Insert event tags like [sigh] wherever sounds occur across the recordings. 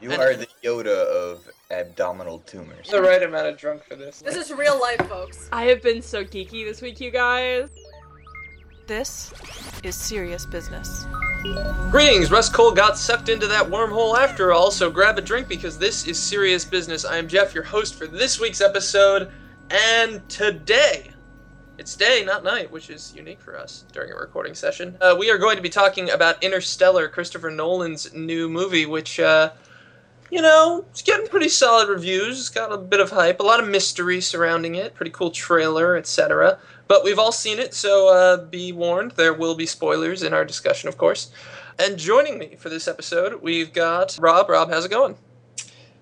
You And- are the Yoda of abdominal tumors. the right amount of drunk for this. This is real life, folks. I have been so geeky this week, you guys. This is serious business. Greetings, Russ Cole got sucked into that wormhole after all, so grab a drink because this is serious business. I am Jeff, your host for this week's episode, and today, it's day, not night, which is unique for us during a recording session. Uh, we are going to be talking about Interstellar, Christopher Nolan's new movie, which, uh, you know, it's getting pretty solid reviews. It's got a bit of hype, a lot of mystery surrounding it, pretty cool trailer, etc. But we've all seen it, so uh, be warned, there will be spoilers in our discussion, of course. And joining me for this episode, we've got Rob. Rob, how's it going?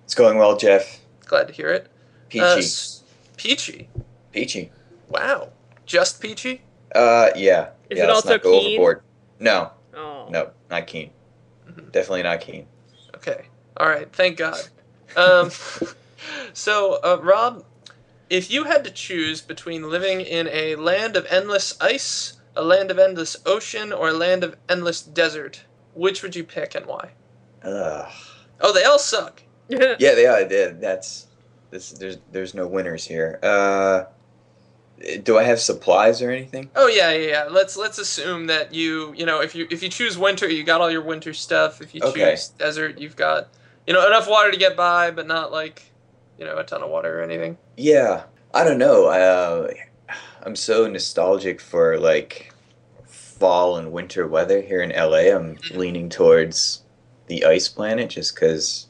It's going well, Jeff. Glad to hear it. Peachy. Uh, s- peachy. Peachy. Wow. Just peachy? Uh, yeah. Is yeah, it let's also not go keen? overboard. No, Oh. no, not keen. Mhm. Definitely not keen. Okay. All right. Thank God. Um, [laughs] so, uh, Rob, if you had to choose between living in a land of endless ice, a land of endless ocean, or a land of endless desert, which would you pick and why? Ugh. Oh, they all suck. [laughs] Yeah, they are. They, that's this. There's there's no winners here. Uh, do I have supplies or anything? Oh yeah, yeah, yeah. Let's let's assume that you you know if you if you choose winter, you got all your winter stuff. If you Okay. choose desert, you've got you know enough water to get by, but not like you know a ton of water or anything. Yeah, I don't know. Uh, I'm so nostalgic for like fall and winter weather here in LA. I'm leaning towards the ice planet just because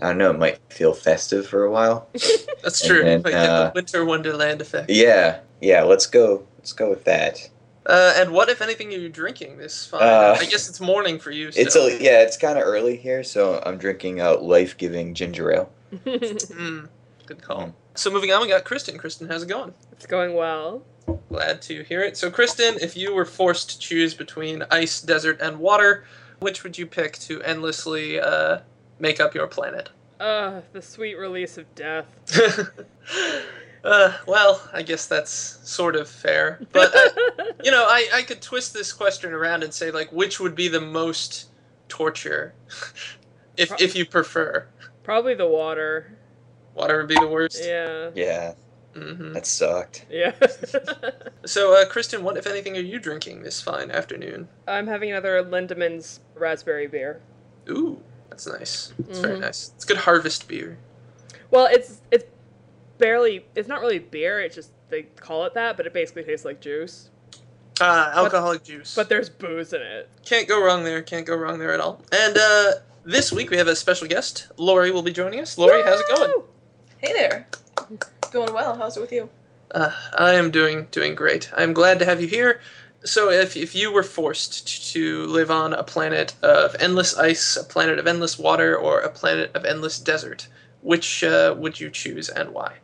I don't know. It might feel festive for a while. [laughs] That's true. then, Like, uh, the winter wonderland effect. Yeah, yeah. Let's go. Let's go with that. Uh, and what if anything are you drinking this fine? Uh, I guess it's morning for you. It's a yeah. It's kind of early here, so I'm drinking a life-giving ginger ale. [laughs] Mm, good call. So moving on, we got Kristen. Kristen, how's it going? it's going well. Glad to hear it. So, Kristen, if you were forced to choose between ice, desert, and water, which would you pick to endlessly uh, make up your planet? Uh, the sweet release of death. [laughs] uh, well, I guess that's sort of fair. But, uh, [laughs] you know, I, I could twist this question around and say, like, which would be the most torture, [laughs] if, if you prefer? Probably the water. Water would be the worst. Yeah. Yeah, hmm that sucked. Yeah. [laughs] So, uh, Kristen, what, if anything, are you drinking this fine afternoon? I'm having another Lindemans raspberry beer. Ooh, that's nice. It's very Mhm. nice. It's good harvest beer. Well, it's it's barely it's not really beer. It's just they call it that, but it basically tastes like juice. Ah, alcoholic juice. But there's booze in it. can't go wrong there. Can't go wrong there at all. And uh, this week we have a special guest. Laurie will be joining us. Laurie, how's it going? Hey there. Going well. How's it with you? Uh, I am doing doing great. I'm glad to have you here. So, if, if you were forced to live on a planet of endless ice, a planet of endless water, or a planet of endless desert, which uh, would you choose and why?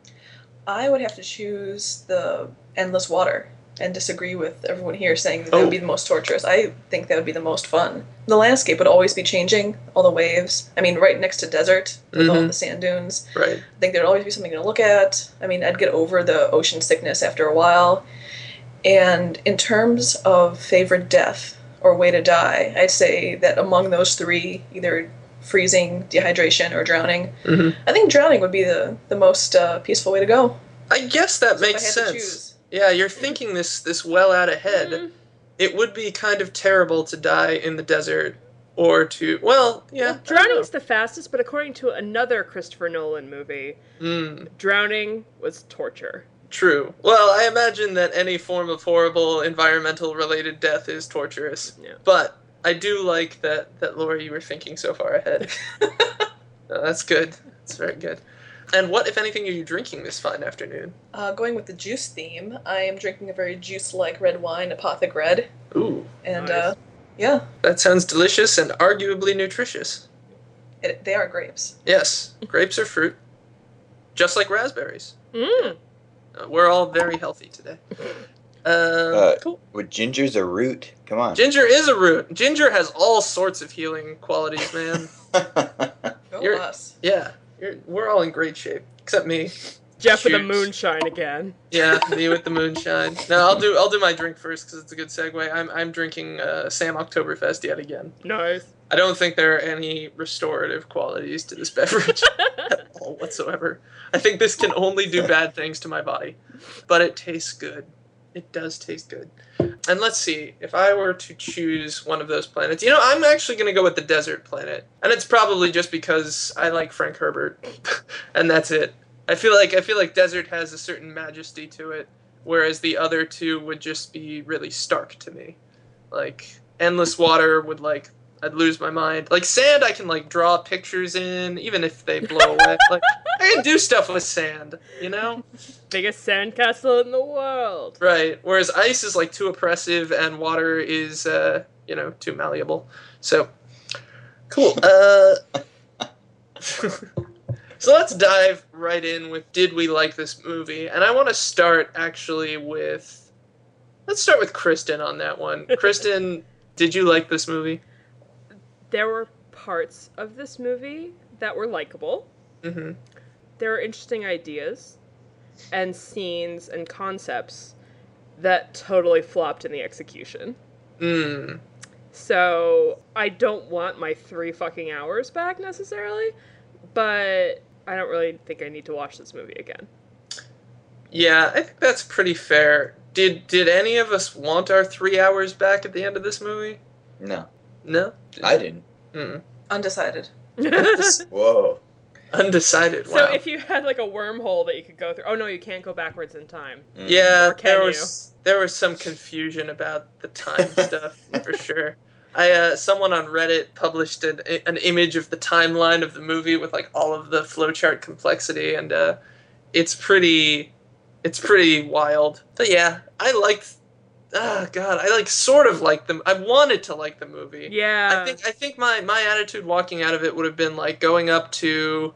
I would have to choose the endless water and disagree with everyone here saying that, that Oh. would be the most torturous. I think that would be the most fun. The landscape would always be changing, all the waves. I mean, right next to desert with all Mhm. the sand dunes. Right. I think there'd always be something to look at. I mean, I'd get over the ocean sickness after a while. And in terms of favorite death or way to die, I'd say that among those three, either freezing, dehydration, or drowning, Mhm. I think drowning would be the, the most uh, peaceful way to go. I guess that So makes sense. Yeah, you're thinking this this well out ahead. Mhm. It would be kind of terrible to die in the desert or to well, yeah. Well, drowning's the fastest, but according to another Christopher Nolan movie, Mm, drowning was torture. true. Well, I imagine that any form of horrible environmental related death is torturous. Yeah. But I do like that that Laurie you were thinking so far ahead. [laughs] No, that's good. That's very good. And what, if anything, are you drinking this fine afternoon? Uh, going with the juice theme, I am drinking a very juice-like red wine, Apothic Red, Ooh, and Nice. uh, yeah, that sounds delicious and arguably nutritious. it, they are grapes. Yes, grapes are fruit, just like raspberries. Mm. Uh, we're all very healthy today. [laughs] Uh, Uh, cool. With ginger's a root. Come on. Ginger is a root. Ginger has all sorts of healing qualities, man. [laughs] Go You're- us. yeah, you're, we're all in great shape, except me. Jeff with the moonshine again. Yeah, [laughs] me with the moonshine. No, I'll do I'll do my drink first because it's a good segue. I'm I'm drinking uh, Sam Oktoberfest yet again. Nice. I don't think there are any restorative qualities to this beverage [laughs] at all whatsoever. I think this can only do bad things to my body, but it tastes good. It does taste good. And let's see, if I were to choose one of those planets, you know, I'm actually going to go with the desert planet. And it's probably just because I like Frank Herbert, [laughs] and that's it. I feel like I feel like desert has a certain majesty to it, whereas the other two would just be really stark to me. Like endless water would like I'd lose my mind. Like sand, I can like draw pictures in, even if they blow away. [laughs] Like I can do stuff with sand, you know? Biggest sandcastle in the world. Right. Whereas ice is like too oppressive, and water is, uh, you know, too malleable. So, cool. Uh, [laughs] so let's dive right in with did we like this movie? And I want to start actually with, let's start with Kristen on that one. [laughs] Kristen, did you like this movie? There were parts of this movie that were likable. Mm-hmm. There were interesting ideas and scenes and concepts that totally flopped in the execution. Mm. So I don't want my three fucking hours back necessarily, but I don't really think I need to watch this movie again. Yeah, I think that's pretty fair. Did did any of us want our three hours back at the end of this movie? No, No. I didn't. Mm. Undecided. [laughs] Whoa. Undecided. Wow. So if you had like a wormhole that you could go through, oh no, you can't go backwards in time. Mm. yeah, Or can there you? was there was some confusion about the time [laughs] stuff for sure. I uh, someone on Reddit published an, an image of the timeline of the movie with like all of the flowchart complexity, and uh, it's pretty it's pretty wild. But yeah, I liked. Ah, God, I like sort of like them. I wanted to like the movie. Yeah. I think I think my my attitude walking out of it would have been like going up to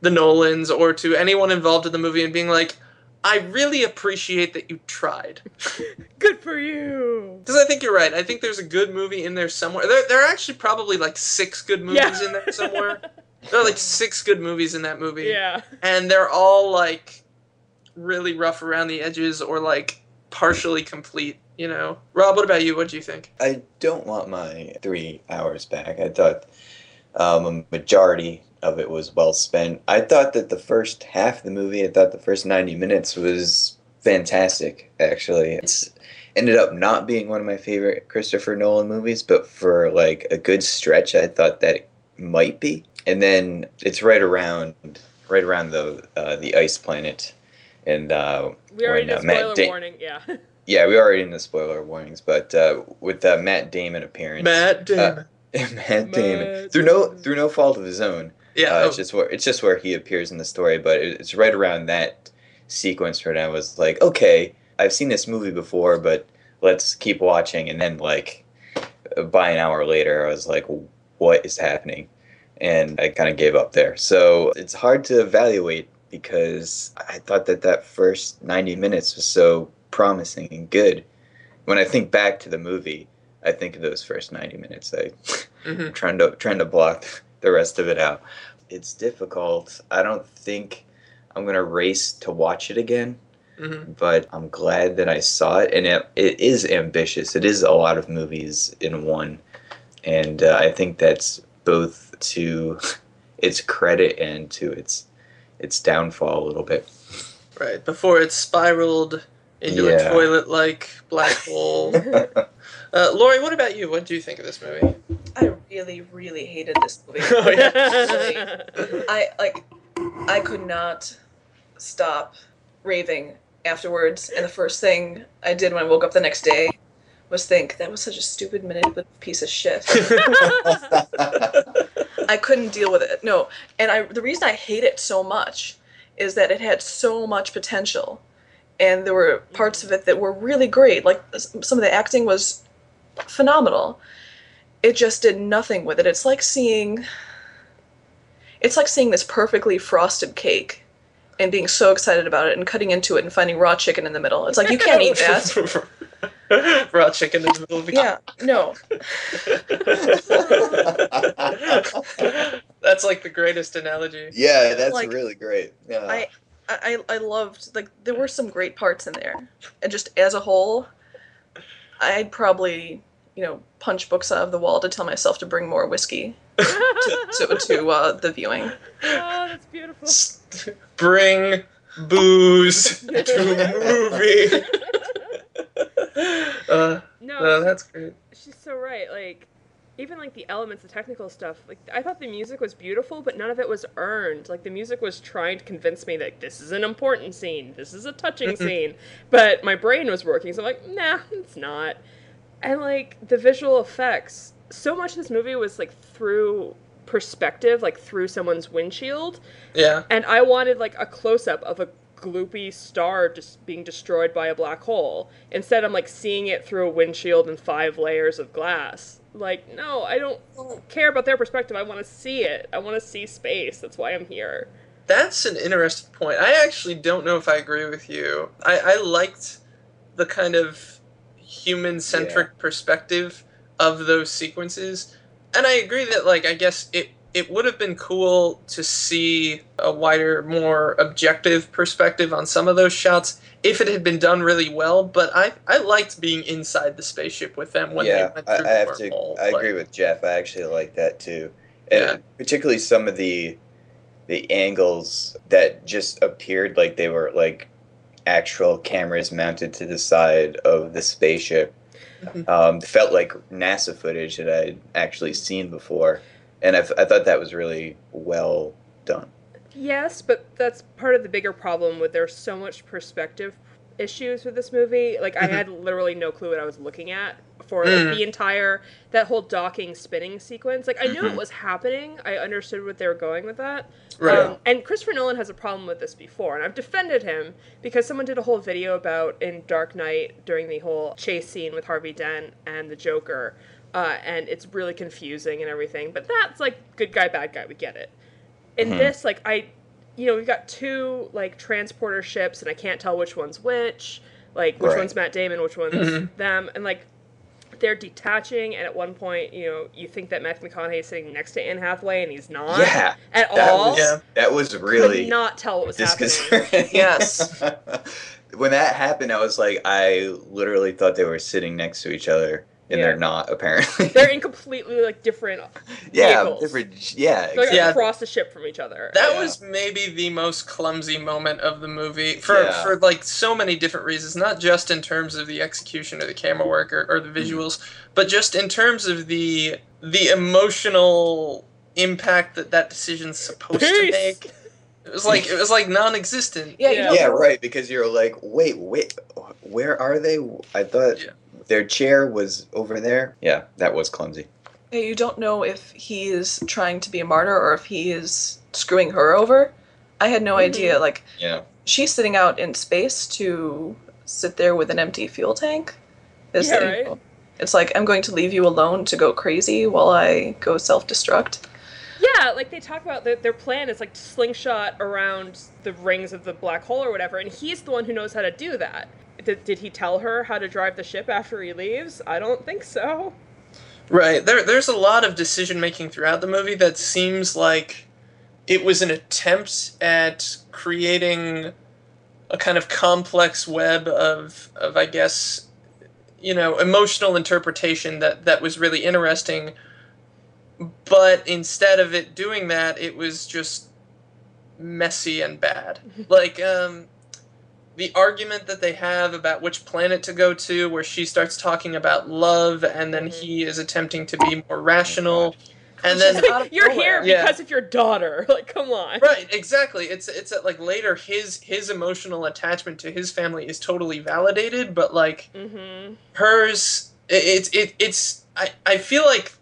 the Nolans or to anyone involved in the movie and being like, I really appreciate that you tried. [laughs] good for you. Because I think you're right. I think there's a good movie in there somewhere. There, there are actually probably like six good movies Yeah. in there somewhere. [laughs] there are like six good movies in that movie. Yeah. And they're all like really rough around the edges or like partially complete, you know? Rob, what about you? What do you think? I don't want my three hours back. I thought um, a majority of it was well spent. I thought that the first half of the movie, I thought the first 90 minutes was fantastic, actually. It's ended up not being one of my favorite Christopher Nolan movies, but for like a good stretch, I thought that it might be. And then it's right around, right around the uh, the ice planet, and uh, We already when, did uh, Matt spoiler Da- warning. Yeah. [laughs] yeah, we already in the spoiler warnings, but uh, with uh, Matt Damon appearance, Matt Damon. [laughs] Matt Damon Matt through no through no fault of his own. yeah. Uh, oh, it's just where it's just where he appears in the story, but it's right around that sequence where I was like, okay, I've seen this movie before, but let's keep watching. And then like by an hour later, I was like, what is happening? And I kind of gave up there. So it's hard to evaluate because I thought that that first 90 minutes was so promising and good. When I think back to the movie, I think of those first 90 minutes. I mhm. [laughs] trying to trying to block [laughs] the rest of it out. It's difficult. I don't think I'm gonna race to watch it again, Mhm. but I'm glad that I saw it, and it, it is ambitious. It is a lot of movies in one, and uh, I think that's both to [laughs] its credit and to its its downfall a little bit. Right, before it spiraled into a toilet like black [laughs] hole. uh, Laurie, what about you? What do you think of this movie? I really, really hated this movie. [laughs] Oh, yeah. I like I could not stop raving afterwards and the first thing I did when I woke up the next day was think that was such a stupid manipulative piece of shit. [laughs] I couldn't deal with it. No. And I the reason I hate it so much is that it had so much potential. And there were parts of it that were really great. Like some of the acting was phenomenal. It just did nothing with it. It's like seeing it's like seeing this perfectly frosted cake and being so excited about it and cutting into it and finding raw chicken in the middle. It's like you can't eat that. [laughs] Raw chicken in the middle of the Yeah, no. [laughs] That's like the greatest analogy. yeah, that's Like, really great. Yeah. I I, I loved like there were some great parts in there, and just as a whole, I'd probably you know punch books out of the wall to tell myself to bring more whiskey [laughs] to to, to uh, the viewing. oh, that's beautiful. Bring booze to movie. [laughs] [laughs] uh, No, no, that's great. she's so right. Like, even like the elements, the technical stuff. Like, I thought the music was beautiful, but none of it was earned. Like, the music was trying to convince me that this is an important scene, this is a touching scene, but my brain was working, so I'm like, nah, [laughs] it's not. And like the visual effects, so much of this movie was like through perspective, like through someone's windshield, Yeah. and I wanted like a close up of a gloopy star just being destroyed by a black hole. Instead, I'm like seeing it through a windshield and five layers of glass. Like, no, I don't care about their perspective. I want to see it. I want to see space. That's why I'm here. That's an interesting point. I actually don't know if I agree with you. I, I liked the kind of human centric perspective of those sequences. And I agree that like I guess it it would have been cool to see a wider, more objective perspective on some of those shots if it had been done really well, but I I liked being inside the spaceship with them when yeah, they went I, through I the have to. wormhole. I Like, agree with Jeff. I actually like that too, and Yeah. particularly some of the the angles that just appeared like they were like actual cameras mounted to the side of the spaceship. Mhm. Um, felt like NASA footage that I'd actually seen before, and I, I thought that was really well done. Yes, but that's part of the bigger problem with there's so much perspective issues with this movie. Like I Mhm. had literally no clue what I was looking at for like, Mm. the entire that whole docking spinning sequence. Like I knew it Mhm. was happening. I understood what they were going with that. Right. Um, and Christopher Nolan has a problem with this before, and I've defended him because someone did a whole video about in Dark Knight during the whole chase scene with Harvey Dent and the Joker, uh, and it's really confusing and everything. But that's like good guy, bad guy. We get it. In Mhm. this, like I, you know, we've got two like transporter ships, and I can't tell which one's which. Like which Right. one's Matt Damon, which one's Mhm. them, and like they're detaching. And at one point, you know, you think that Matthew McConaughey is sitting next to Anne Hathaway, and he's not Yeah, at that all. was Yeah. that was really could not tell what was happening. [laughs] [laughs] Yes. when that happened, I was like, I literally thought they were sitting next to each other, and Yeah. they're not apparently. [laughs] They're in completely like different. yeah, vehicles. different. Yeah, They're like Yeah. across the ship from each other. That Yeah. was maybe the most clumsy moment of the movie for Yeah. for like so many different reasons, not just in terms of the execution or the camera work or, or the Mm-hmm. visuals, but just in terms of the the emotional impact that that decision's supposed to make. It was like it was like non-existent. Yeah, Yeah. yeah, right. Because you're like, wait, wait, where are they? I thought Yeah. Their chair was over there. Yeah, that was clumsy. Yeah, you don't know if he is trying to be a martyr or if he is screwing her over. I had no Mhm. idea. Like, Yeah, she's sitting out in space to sit there with an empty fuel tank. Is Yeah, right. It's like, I'm going to leave you alone to go crazy while I go self destruct. Yeah, like they talk about their, their plan is like slingshot around the rings of the black hole or whatever, and he's the one who knows how to do that. Did, did he tell her how to drive the ship after he leaves? I don't think so. Right. There there's a lot of decision making throughout the movie that seems like it was an attempt at creating a kind of complex web of of I guess you know, emotional interpretation that that was really interesting. But instead of it doing that, it was just messy and bad. [laughs] like um the argument that they have about which planet to go to, where she starts talking about love, and then Mhm. he is attempting to be more rational, and Which then is You're nowhere. here Yeah. because of your daughter. [laughs] Like, come on. right, exactly. It's it's at like later his his emotional attachment to his family is totally validated, but like Mm-hmm. hers, it, it's it, it's I I feel like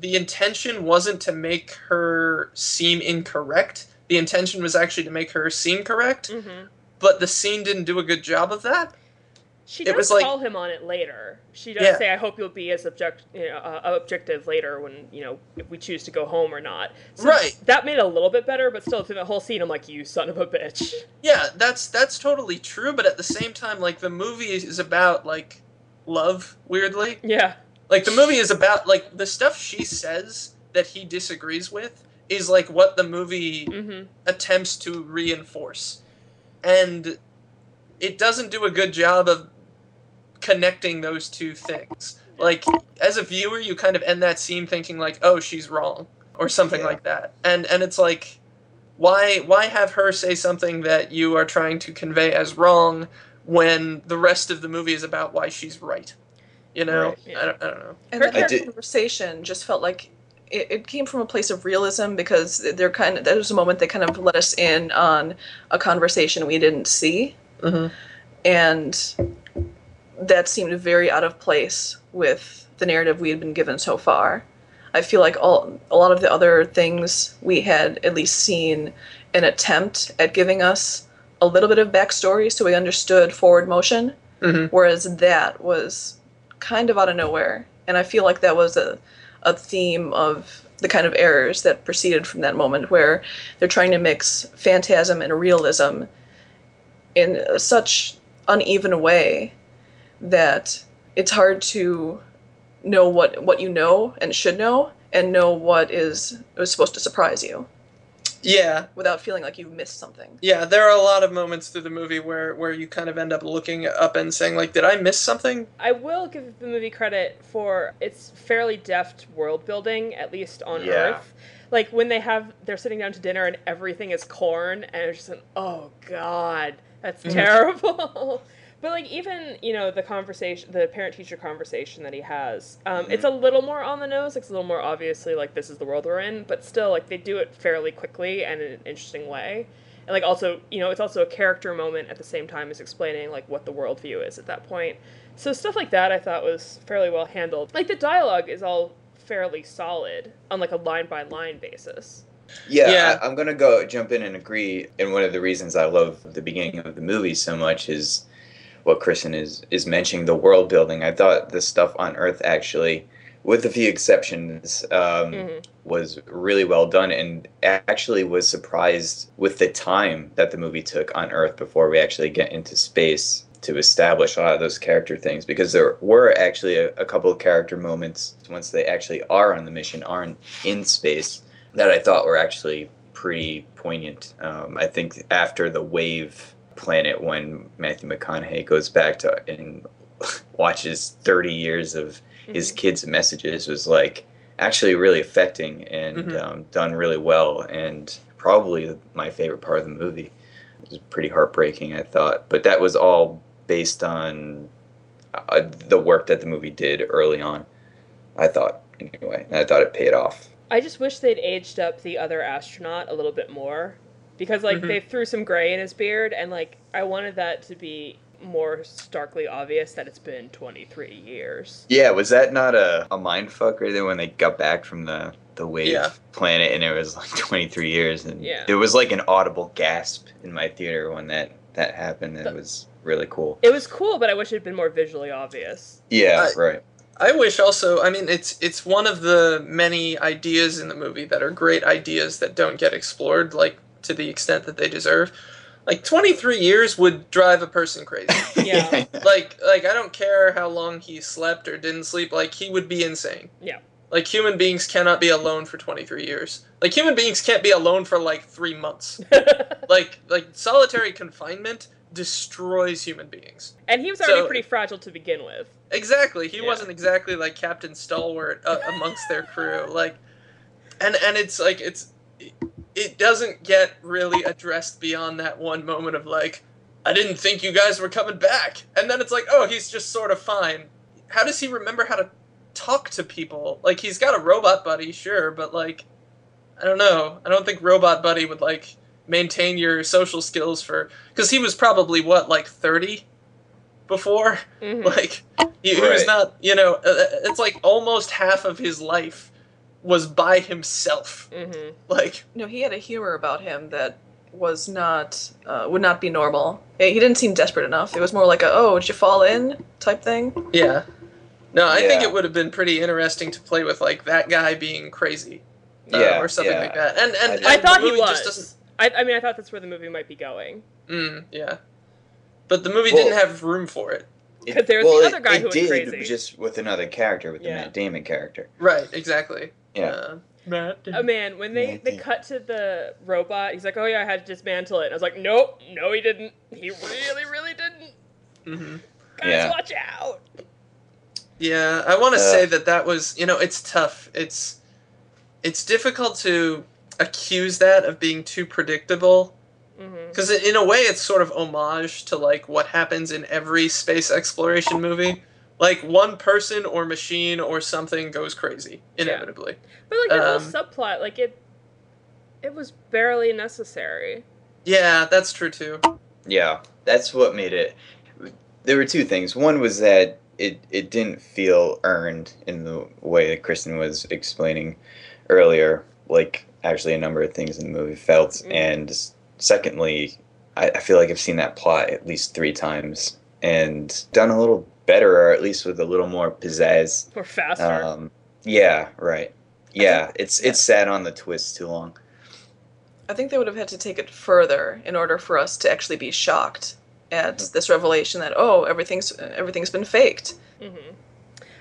the intention wasn't to make her seem incorrect. The intention was actually to make her seem correct, Mm-hmm. but the scene didn't do a good job of that. She It does was like- call him on it later. She does Yeah. say, "I hope you'll be as object, you know, uh, objective later when you know if we choose to go home or not." So Right. That made it a little bit better, but still, through the whole scene, I'm like, "You son of a bitch." Yeah, that's that's totally true, but at the same time, like the movie is about like love. Weirdly, Yeah. Like the movie is about like the stuff she says that he disagrees with is like what the movie Mm-hmm. attempts to reinforce. and it doesn't do a good job of connecting those two things. Like as a viewer, you kind of end that scene thinking like, "Oh, she's wrong," or something Yeah. like that, and and it's like, why why have her say something that you are trying to convey as wrong when the rest of the movie is about why she's right? You know, Right. I, don't, I don't know. And Her that conversation just felt like it, it came from a place of realism because they're kind of there was a moment they kind of let us in on a conversation we didn't see, Mm-hmm. and that seemed very out of place with the narrative we had been given so far. I feel like all a lot of the other things we had at least seen an attempt at giving us a little bit of backstory so we understood forward motion Mm-hmm. whereas that was kind of out of nowhere. And i feel like that was a, a theme of the kind of errors that proceeded from that moment where they're trying to mix phantasm and realism in such uneven way that it's hard to know what what you know and should know and know what is was supposed to surprise you Yeah, without feeling like you've missed something yeah. There are a lot of moments through the movie where where you kind of end up looking up and saying like, "Did I miss something?" I will give the movie credit for its fairly deft world building, at least on Yeah. Earth. Like when they have they're sitting down to dinner and everything is corn, and it's just an oh god, that's Mhm. terrible. [laughs] but like even you know the conversation, the parent teacher conversation that he has, um, it's a little more on the nose. It's a little more obviously like this is the world we're in, but still like they do it fairly quickly and in an interesting way. And like also, you know, it's also a character moment at the same time as explaining like what the worldview is at that point. So stuff like that I thought was fairly well handled. Like the dialogue is all fairly solid on like a line by line basis. Yeah, Yeah. I, I'm gonna go jump in and agree. And one of the reasons I love the beginning of the movie so much is what Kristen is is mentioning the world building. I thought the stuff on Earth actually, with a few exceptions, um, Mhm. was really well done, and actually was surprised with the time that the movie took on Earth before we actually get into space to establish a lot of those character things because there were actually a, a couple of character moments once they actually are on the mission aren't in space that I thought were actually pretty poignant. Um, I think after the wave planet, when Matthew McConaughey goes back to and [laughs] watches 30 years of his kids' messages, was like actually really affecting and Mhm. um, done really well, and probably my favorite part of the movie. It was pretty heartbreaking, I thought, but that was all based on uh, the work that the movie did early on. I thought anyway, and I thought it paid off. I just wish they'd aged up the other astronaut a little bit more because like Mhm. they threw some gray in his beard and like I wanted that to be more starkly obvious that it's been 23 years. Yeah, was that not a, a mind fuck right there when they got back from the, the wave Yeah. planet and it was like 23 years and Yeah. it was like an audible gasp in my theater when that, that happened. It The- was really cool. It was cool, but I wish it had been more visually obvious. Yeah, I- right. I wish also. I mean, it's it's one of the many ideas in the movie that are great ideas that don't get explored like to the extent that they deserve. Like 23 years would drive a person crazy. [laughs] Yeah. like like I don't care how long he slept or didn't sleep. Like he would be insane. Yeah. Like human beings cannot be alone for 23 years. Like human beings can't be alone for like 3 months. [laughs] like like solitary confinement destroys human beings. and he was already So- pretty fragile to begin with. Exactly. He Yeah. wasn't exactly like Captain Stalwart uh, amongst their crew. Like, and and it's like it's it doesn't get really addressed beyond that one moment of like, I didn't think you guys were coming back, and then it's like, oh, he's just sort of fine. How does he remember how to talk to people? Like, he's got a robot buddy, sure, but like, I don't know. I don't think robot buddy would like maintain your social skills for because he was probably what like thirty before Mhm. [laughs] like he, he was not you know uh, it's like almost half of his life was by himself Mhm. like No, he had a humor about him that was not uh, would not be normal. He he didn't seem desperate enough. It was more like a "oh, did you fall in?" type thing. yeah no i think it would have been pretty interesting to play with like that guy being crazy uh, Yeah, or something yeah. like that and and, and I I thought he was. just I, I mean, I thought that's where the movie might be going. mm, yeah but the movie Well- didn't have room for it It- 'Cause there's the well, other guy it who went did, crazy. just with another character, with the Yeah. Matt Damon character. right exactly Yeah. Uh, Matt. Oh man, when they, they they- cut to the robot, he's like, "Oh yeah, I had to dismantle it." And I was like, "Nope, no, he didn't. He really, really didn't. hmm Guys, Yeah. watch out." Yeah, I want to Uh, say that that was, you know, it's tough. It's it's difficult to accuse that of being too predictable because in a way it's sort of homage to like what happens in every space exploration movie. Like one person or machine or something goes crazy inevitably. But like the Um, whole subplot, like it, it was barely necessary. Yeah, that's true too. Yeah, that's what made it. There were two things. One was that it it didn't feel earned in the way that Kristen was explaining earlier. Like actually, a number of things in the movie felt. Mm. And secondly, I, I feel like I've seen that plot at least three times and done a little better, or at least with a little more pizzazz. Or faster. Um, yeah, right. Yeah, it's yeah. it's sat on the twist too long. I think they would have had to take it further in order for us to actually be shocked at this revelation that oh everything's everything's been faked. hmm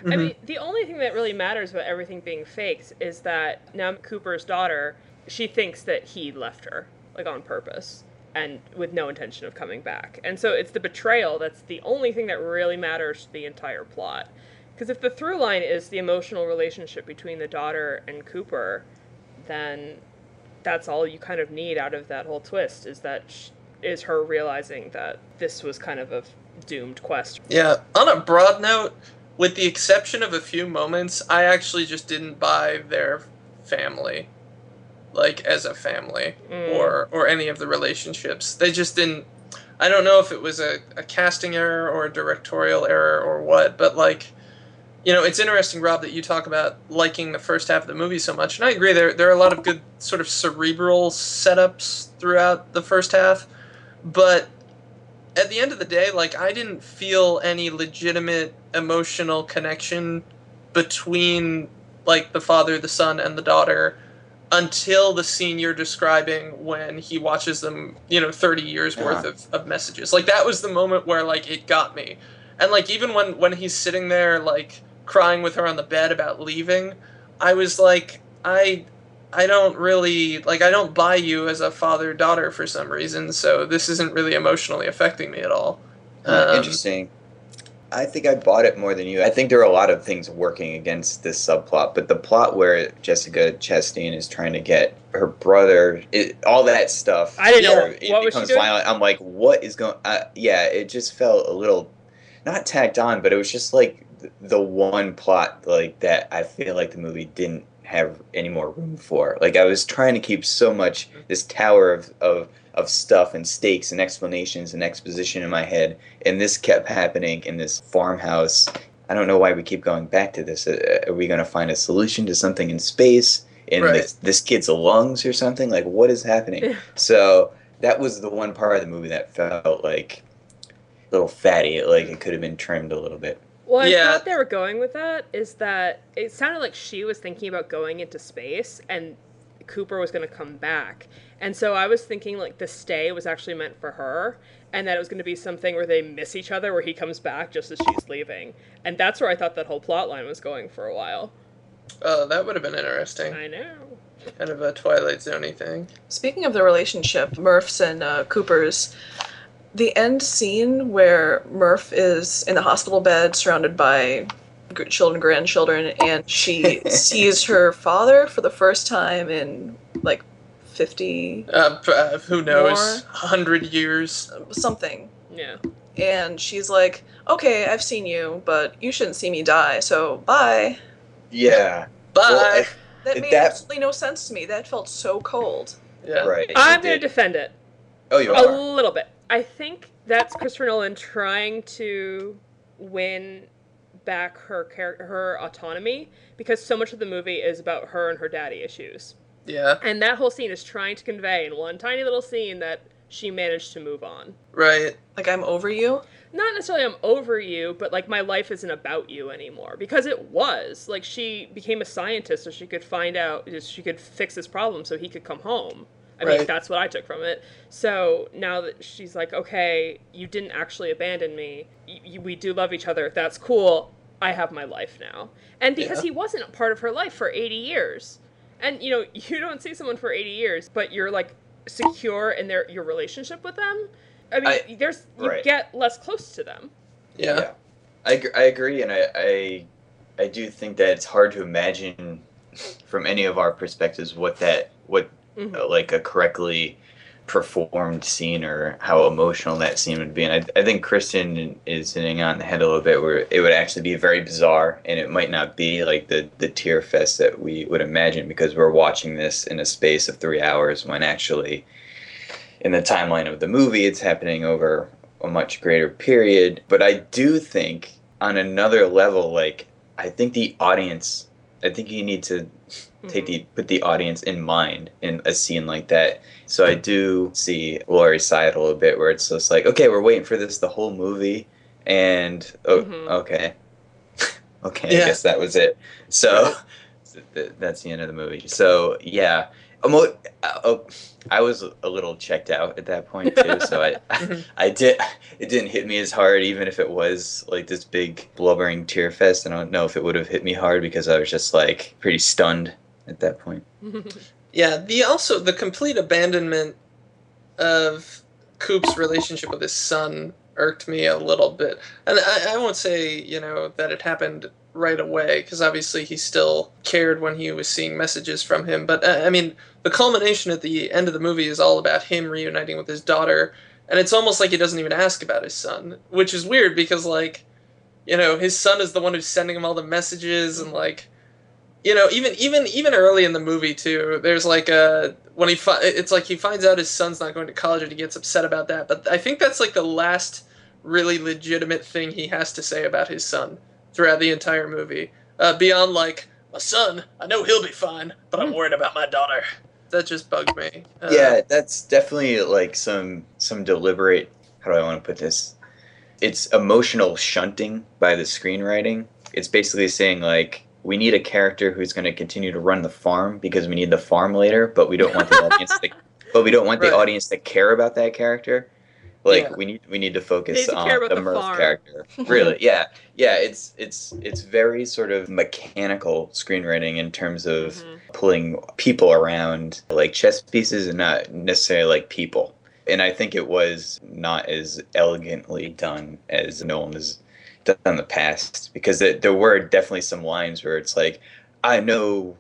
Mhm. I mean, the only thing that really matters about everything being faked is that now Cooper's daughter, she thinks that he left her, like on purpose, and with no intention of coming back. And so it's the betrayal that's the only thing that really matters to the entire plot. Because if the through line is the emotional relationship between the daughter and Cooper, then that's all you kind of need out of that whole twist is that sh- is her realizing that this was kind of a doomed quest. Yeah, on a broad note, with the exception of a few moments, I actually just didn't buy their family, like as a family, Mm. or or any of the relationships. They just didn't. I don't know if it was a, a casting error or a directorial error or what, but like, you know, it's interesting, Rob, that you talk about liking the first half of the movie so much, and I agree. There there are a lot of good sort of cerebral setups throughout the first half, but at the end of the day, like I didn't feel any legitimate emotional connection between like the father, the son, and the daughter until the scene you're describing when he watches them, you know, 30 years worth of, of messages. Like that was the moment where like it got me. And like even when when he's sitting there like crying with her on the bed about leaving, I was like I I don't really like I don't buy you as a father daughter for some reason, so this isn't really emotionally affecting me at all. Um, Interesting. I think I bought it more than you. I think there are a lot of things working against this subplot, but the plot where Jessica Chastain is trying to get her brother, it, all that stuff. I didn't know where what- it was she becomes doing? violent. I'm like, what is going? Uh, yeah, it just felt a little, not tacked on, but it was just like the one plot like that. I feel like the movie didn't have any more room for. Like I was trying to keep so much this tower of of of stuff and stakes and explanations and exposition in my head, and this kept happening in this farmhouse. I don't know why we keep going back to this. Uh, Are we going to find a solution to something in space? In Right. this, this kid's lungs or something? Like, what is happening? so that was the one part of the movie that felt like a little fatty. Like it could have been trimmed a little bit. Well, I Yeah. thought they were going with that is that it sounded like she was thinking about going into space and Cooper was going to come back. And so I was thinking like the stay was actually meant for her and that it was going to be something where they miss each other where he comes back just as she's leaving. And that's where I thought that whole plot line was going for a while. Oh, that would have been interesting. I know. Kind of a Twilight Zoney thing. Speaking of the relationship, Murph's and uh, Cooper's, the end scene where Murph is in the hospital bed surrounded by gr- children, grandchildren, and she [laughs] sees her father for the first time in like 50 Uh, uh, who knows? More? Hundred years. something. Yeah. And she's like, okay, I've seen you, but you shouldn't see me die, so bye. Yeah. Bye. Well, That That- made absolutely no sense to me. That felt so cold. yeah. Right. I'm going to defend it. Oh, you A are. little bit. I think that's Christopher Nolan trying to win back her char- her autonomy because so much of the movie is about her and her daddy issues. Yeah. And that whole scene is trying to convey in one tiny little scene that she managed to move on. Right. Like, I'm over you. Not necessarily I'm over you, but like my life isn't about you anymore because it was. Like she became a scientist so she could find out she could fix his problem so he could come home. I mean, that's what I took from it. So now that she's like, okay, you didn't actually abandon me. Y- y- we do love each other. That's cool. I have my life now. And because Yeah. he wasn't a part of her life for 80 years. And you know, [laughs] you don't see someone for 80 years, but you're like secure in their your relationship with them. I mean, I- there's you right. get less close to them. Yeah. Yeah. I, I agree, and I, I I do think that it's hard to imagine from any of our perspectives what that what Mhm. uh, like a correctly performed scene or how emotional that scene would be. And I, I think Kristen is hitting on the head a little bit where it would actually be very bizarre and it might not be like the, the tear fest that we would imagine because we're watching this in a space of three hours when actually in the timeline of the movie it's happening over a much greater period. But I do think on another level, like I think the audience I think you need to take the put the audience in mind in a scene like that. So I do see Laurie side a little bit where it's just like, okay, we're waiting for this the whole movie, and oh, Mhm. okay, [laughs] okay, Yeah. I guess that was it. So [laughs] that's the end of the movie. So yeah, Emo- oh, I was a little checked out at that point too. So I, [laughs] Mhm. I did. It didn't hit me as hard, even if it was like this big blubbering tear fest. I don't know if it would have hit me hard because I was just like pretty stunned at that point. Yeah, the also the complete abandonment of Coop's relationship with his son irked me a little bit, and I, I won't say you know that it happened right away because obviously he still cared when he was seeing messages from him. But uh, I mean, the culmination at the end of the movie is all about him reuniting with his daughter, and it's almost like he doesn't even ask about his son, which is weird because like, you know, his son is the one who's sending him all the messages and like you know even even even early in the movie too there's like a when he fi- it's like he finds out his son's not going to college and he gets upset about that but i think that's like the last really legitimate thing he has to say about his son throughout the entire movie uh, beyond like my son i know he'll be fine but i'm worried about my daughter that just bugged me uh, yeah, that's definitely like some some deliberate. How do I want to put this? It's emotional shunting by the screenwriting. It's basically saying like we need a character who's going to continue to run the farm because we need the farm later, but we don't want the audience to, [laughs] but we don't want Right. the audience to care about that character. Like Yeah. we need we need to focus need to on the, the character. [laughs] Really, yeah, yeah. It's it's it's very sort of mechanical screenwriting in terms of Mhm. pulling people around like chess pieces and not necessarily like people. And I think it was not as elegantly done as Nolan has done in the past because it, there were definitely some lines where it's like, I know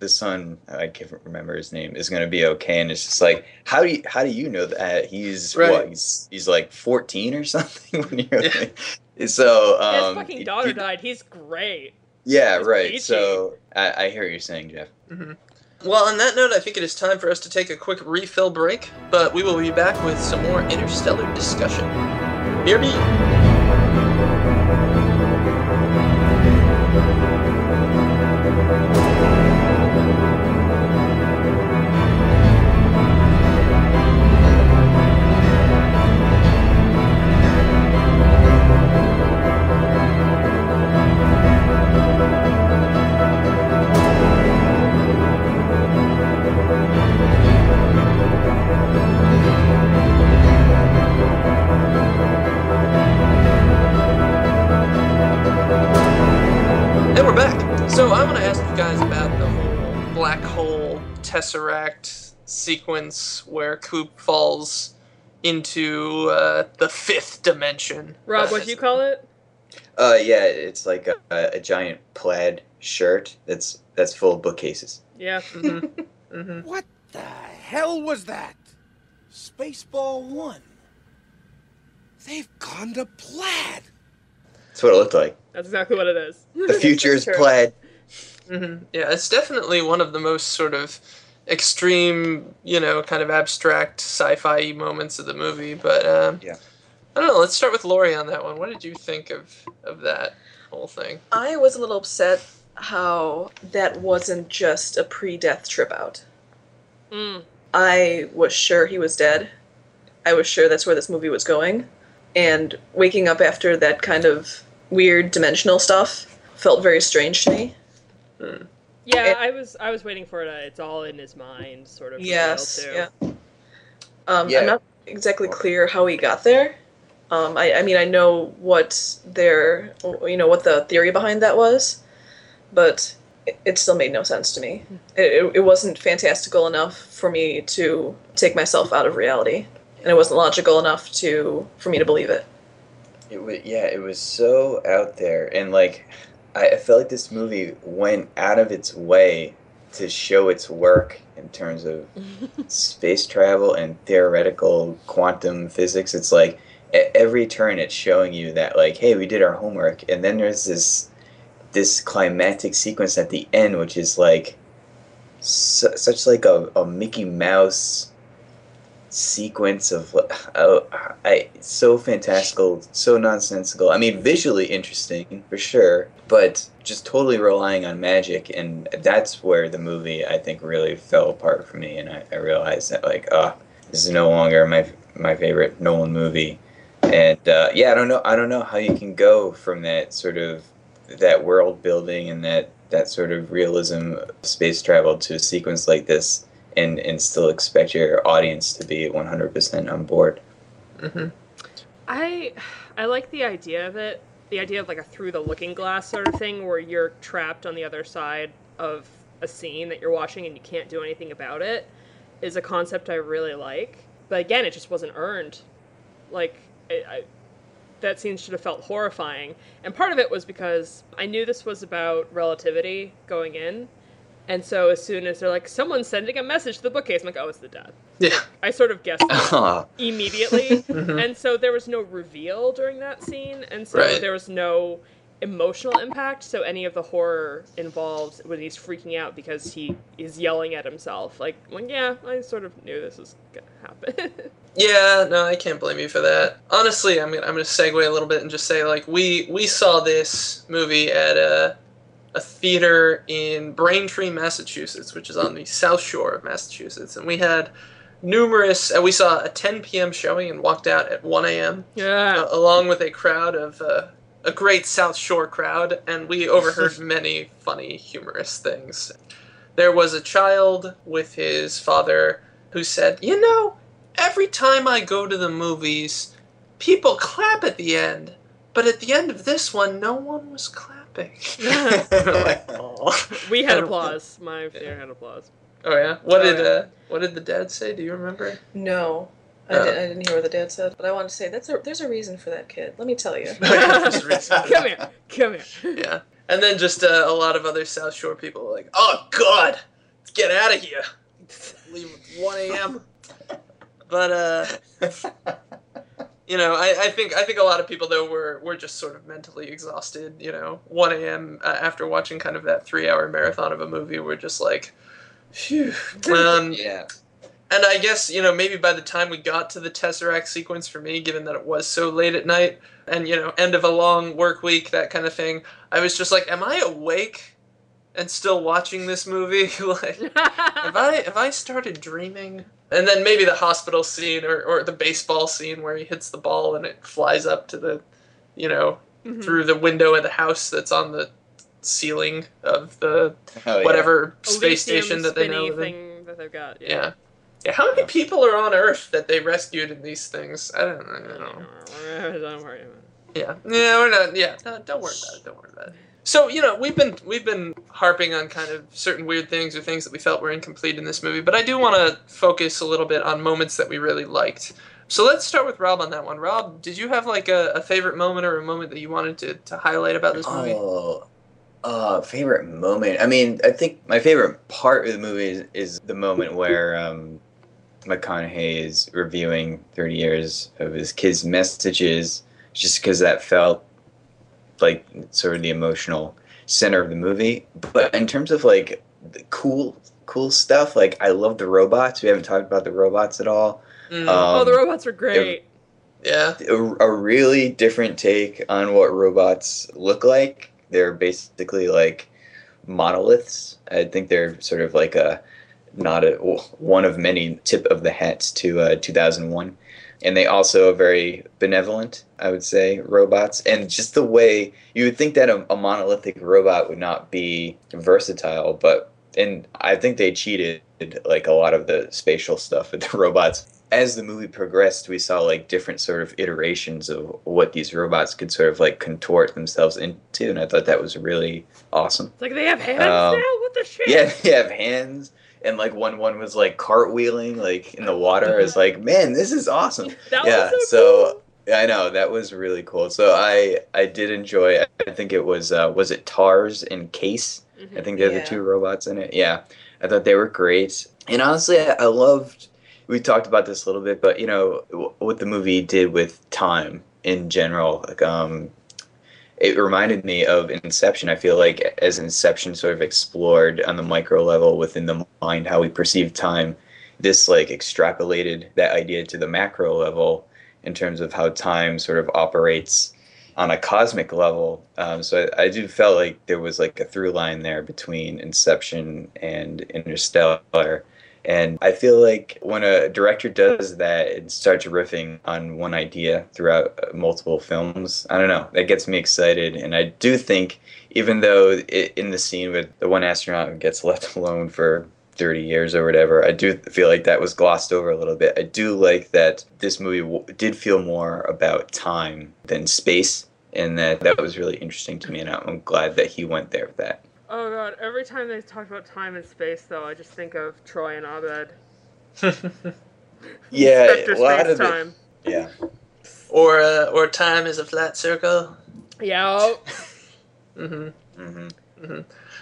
the son, I can't remember his name, is going to be okay, and it's just like, how do you how do you know that he's Right. what he's he's like fourteen or [laughs] something when you're Yeah. like, [laughs] so um, his fucking he- daughter he- died. He's great. yeah, He's right. peachy. So I, I hear what you're saying, Jeff. Mhm. Well, on that note, I think it is time for us to take a quick refill break, but we will be back with some more interstellar discussion. Hear me? Sequence where Coop falls into uh, the fifth dimension. Rob, Uh, what'd you call it? Uh, yeah, it's like a, a giant plaid shirt that's that's full of bookcases. Yeah. [laughs] mhm, mhm. What the hell was that? Spaceball 1. They've gone to plaid. That's what it looked like. That's exactly what it is. The future is [laughs] Sure. plaid. hmm Yeah, it's definitely one of the most sort of extreme, you know, kind of abstract sci-fi moments of the movie. But um, Yeah. I don't know. Let's start with Laurie on that one. What did you think of of that whole thing? I was a little upset how that wasn't just a pre-death trip out. Mm. I was sure he was dead. I was sure that's where this movie was going. And waking up after that kind of weird dimensional stuff felt very strange to me. Yeah, It- I was I was waiting for it. uh, It's all in his mind, sort of. Yes, too. yeah. Um, Yeah. I'm not exactly clear how he got there. Um, I, I mean, I know what their, you know, what the theory behind that was, but it, it still made no sense to me. It, it, it wasn't fantastical enough for me to take myself out of reality, and it wasn't logical enough to for me to believe it. It was yeah, it was so out there, and like I, I felt like this movie went out of its way to show its work in terms of [laughs] space travel and theoretical quantum physics. It's like at every turn, it's showing you that like, hey, we did our homework, and then there's this this climactic sequence at the end, which is like su- such like a, a Mickey Mouse sequence of oh, I so fantastical, so nonsensical. I mean, visually interesting for sure, but just totally relying on magic, and that's where the movie I think really fell apart for me. And I, I realized that like, ah, this is no longer my my favorite Nolan movie. And uh, yeah, I don't know. I don't know how you can go from that sort of that world building and that that sort of realism space travel to a sequence like this and and still expect your audience to be 100% on board. Mm-hmm. I I like the idea of it. The idea of like a through the looking glass sort of thing where you're trapped on the other side of a scene that you're watching and you can't do anything about it is a concept I really like. But again, it just wasn't earned. Like I, I, that scene should have felt horrifying. And part of it was because I knew this was about relativity going in. And so as soon as they're like, someone's sending a message to the bookcase, I'm like, oh, it's the dad. Yeah. I sort of guessed that Ah, [laughs] immediately. [laughs] Mhm. And so there was no reveal during that scene. And so Right. there was no emotional impact. So any of the horror involved when he's freaking out because he is yelling at himself. Like, well, yeah, I sort of knew this was going to happen. [laughs] Yeah, no, I can't blame you for that. Honestly, I'm gonna I'm gonna segue a little bit and just say like we we saw this movie at a a theater in Braintree, Massachusetts, which is on the South Shore of Massachusetts, and we had numerous. Uh, we saw a 10 p.m. showing and walked out at 1 a.m. yeah. uh, along with a crowd of uh, a great South Shore crowd, and we overheard [laughs] many funny, humorous things. There was a child with his father who said, "You know, every time I go to the movies, people clap at the end, but at the end of this one, no one was clapping." We're like, [laughs] [laughs] we had applause. My theater had applause. Oh yeah. What Oh, did yeah. uh, what did the dad say? Do you remember? No, I, Oh. didn't, I didn't hear what the dad said, but I wanted to say that's a, there's a reason for that kid. Let me tell you. [laughs] There's a reason. Come here. Come here. Yeah. And then just uh, a lot of other South Shore people were like, oh, God, let's get out of here. Leave at 1 a.m. But, uh, you know, I, I think I think a lot of people, though, were, were just sort of mentally exhausted. You know, 1 a.m. Uh, after watching kind of that three hour marathon of a movie, we're just like, phew. Um, yeah. and I guess, you know, maybe by the time we got to the Tesseract sequence for me, given that it was so late at night and, you know, end of a long work week, that kind of thing, I was just like, am I awake and still watching this movie? [laughs] like, [laughs] have I, have I started dreaming? And then maybe the hospital scene or, or the baseball scene where he hits the ball and it flies up to the, you know, Mhm. through the window of the house that's on the ceiling of the Oh, yeah. whatever space Elysium station that they spinny know. live in. thing that they've got. Yeah. Yeah, how many people are on Earth that they rescued in these things? I don't, I don't know. [laughs] Don't worry about it. Yeah, yeah, we're not. Yeah, no, don't worry about it. Don't worry about it. So you know, we've been we've been harping on kind of certain weird things or things that we felt were incomplete in this movie, but I do want to focus a little bit on moments that we really liked. So let's start with Rob on that one. Rob, did you have like a, a favorite moment or a moment that you wanted to, to highlight about this movie? Oh, uh, favorite moment. I mean, I think my favorite part of the movie is, is the moment where um, McConaughey is reviewing 30 years of his kids' messages, just because that felt like sort of the emotional center of the movie. But in terms of like the cool, cool stuff, like I love the robots. We haven't talked about the robots at all. Mm, Um, oh, the robots are great. yeah, a, a really different take on what robots look like. They're basically like monoliths. I think they're sort of like a not a one of many tip of the hats to uh, 2001. And they also are very benevolent, I would say, robots. And just the way you would think that a, a monolithic robot would not be versatile, but and I think they cheated like a lot of the spatial stuff with the [laughs] robots. As the movie progressed, we saw like different sort of iterations of what these robots could sort of like contort themselves into, and I thought that was really awesome. It's like they have hands Um, now. What the shit? Yeah, [laughs] they have hands, and like one one was like cartwheeling like in the water. It's like, man, this is awesome. [laughs] That yeah, so, so cool. I know that was really cool. So I I did enjoy. I think it was uh, was it Tars and Case. I think they're Yeah. the two robots in it. Yeah, I thought they were great. And honestly, I, I loved. We talked about this a little bit, but you know w- what the movie did with time in general. Like, um, it reminded me of Inception. I feel like as Inception sort of explored on the micro level within the mind how we perceive time, this like extrapolated that idea to the macro level in terms of how time sort of operates on a cosmic level. Um, so I, I do felt like there was like a through line there between Inception and Interstellar. And I feel like when a director does that and starts riffing on one idea throughout uh, multiple films, I don't know, that gets me excited. And I do think, even though it, in the scene with the one astronaut who gets left [laughs] alone for 30 years or whatever, I do feel like that was glossed over a little bit. I do like that this movie w- did feel more about time than space. And that, that was really interesting to me, and I'm glad that he went there with that. Oh god, every time they talk about time and space, though, I just think of Troy and Abed. [laughs] Yeah, a lot space of it. time. Yeah. or uh, or time is a flat circle. Yeah. hmm hmm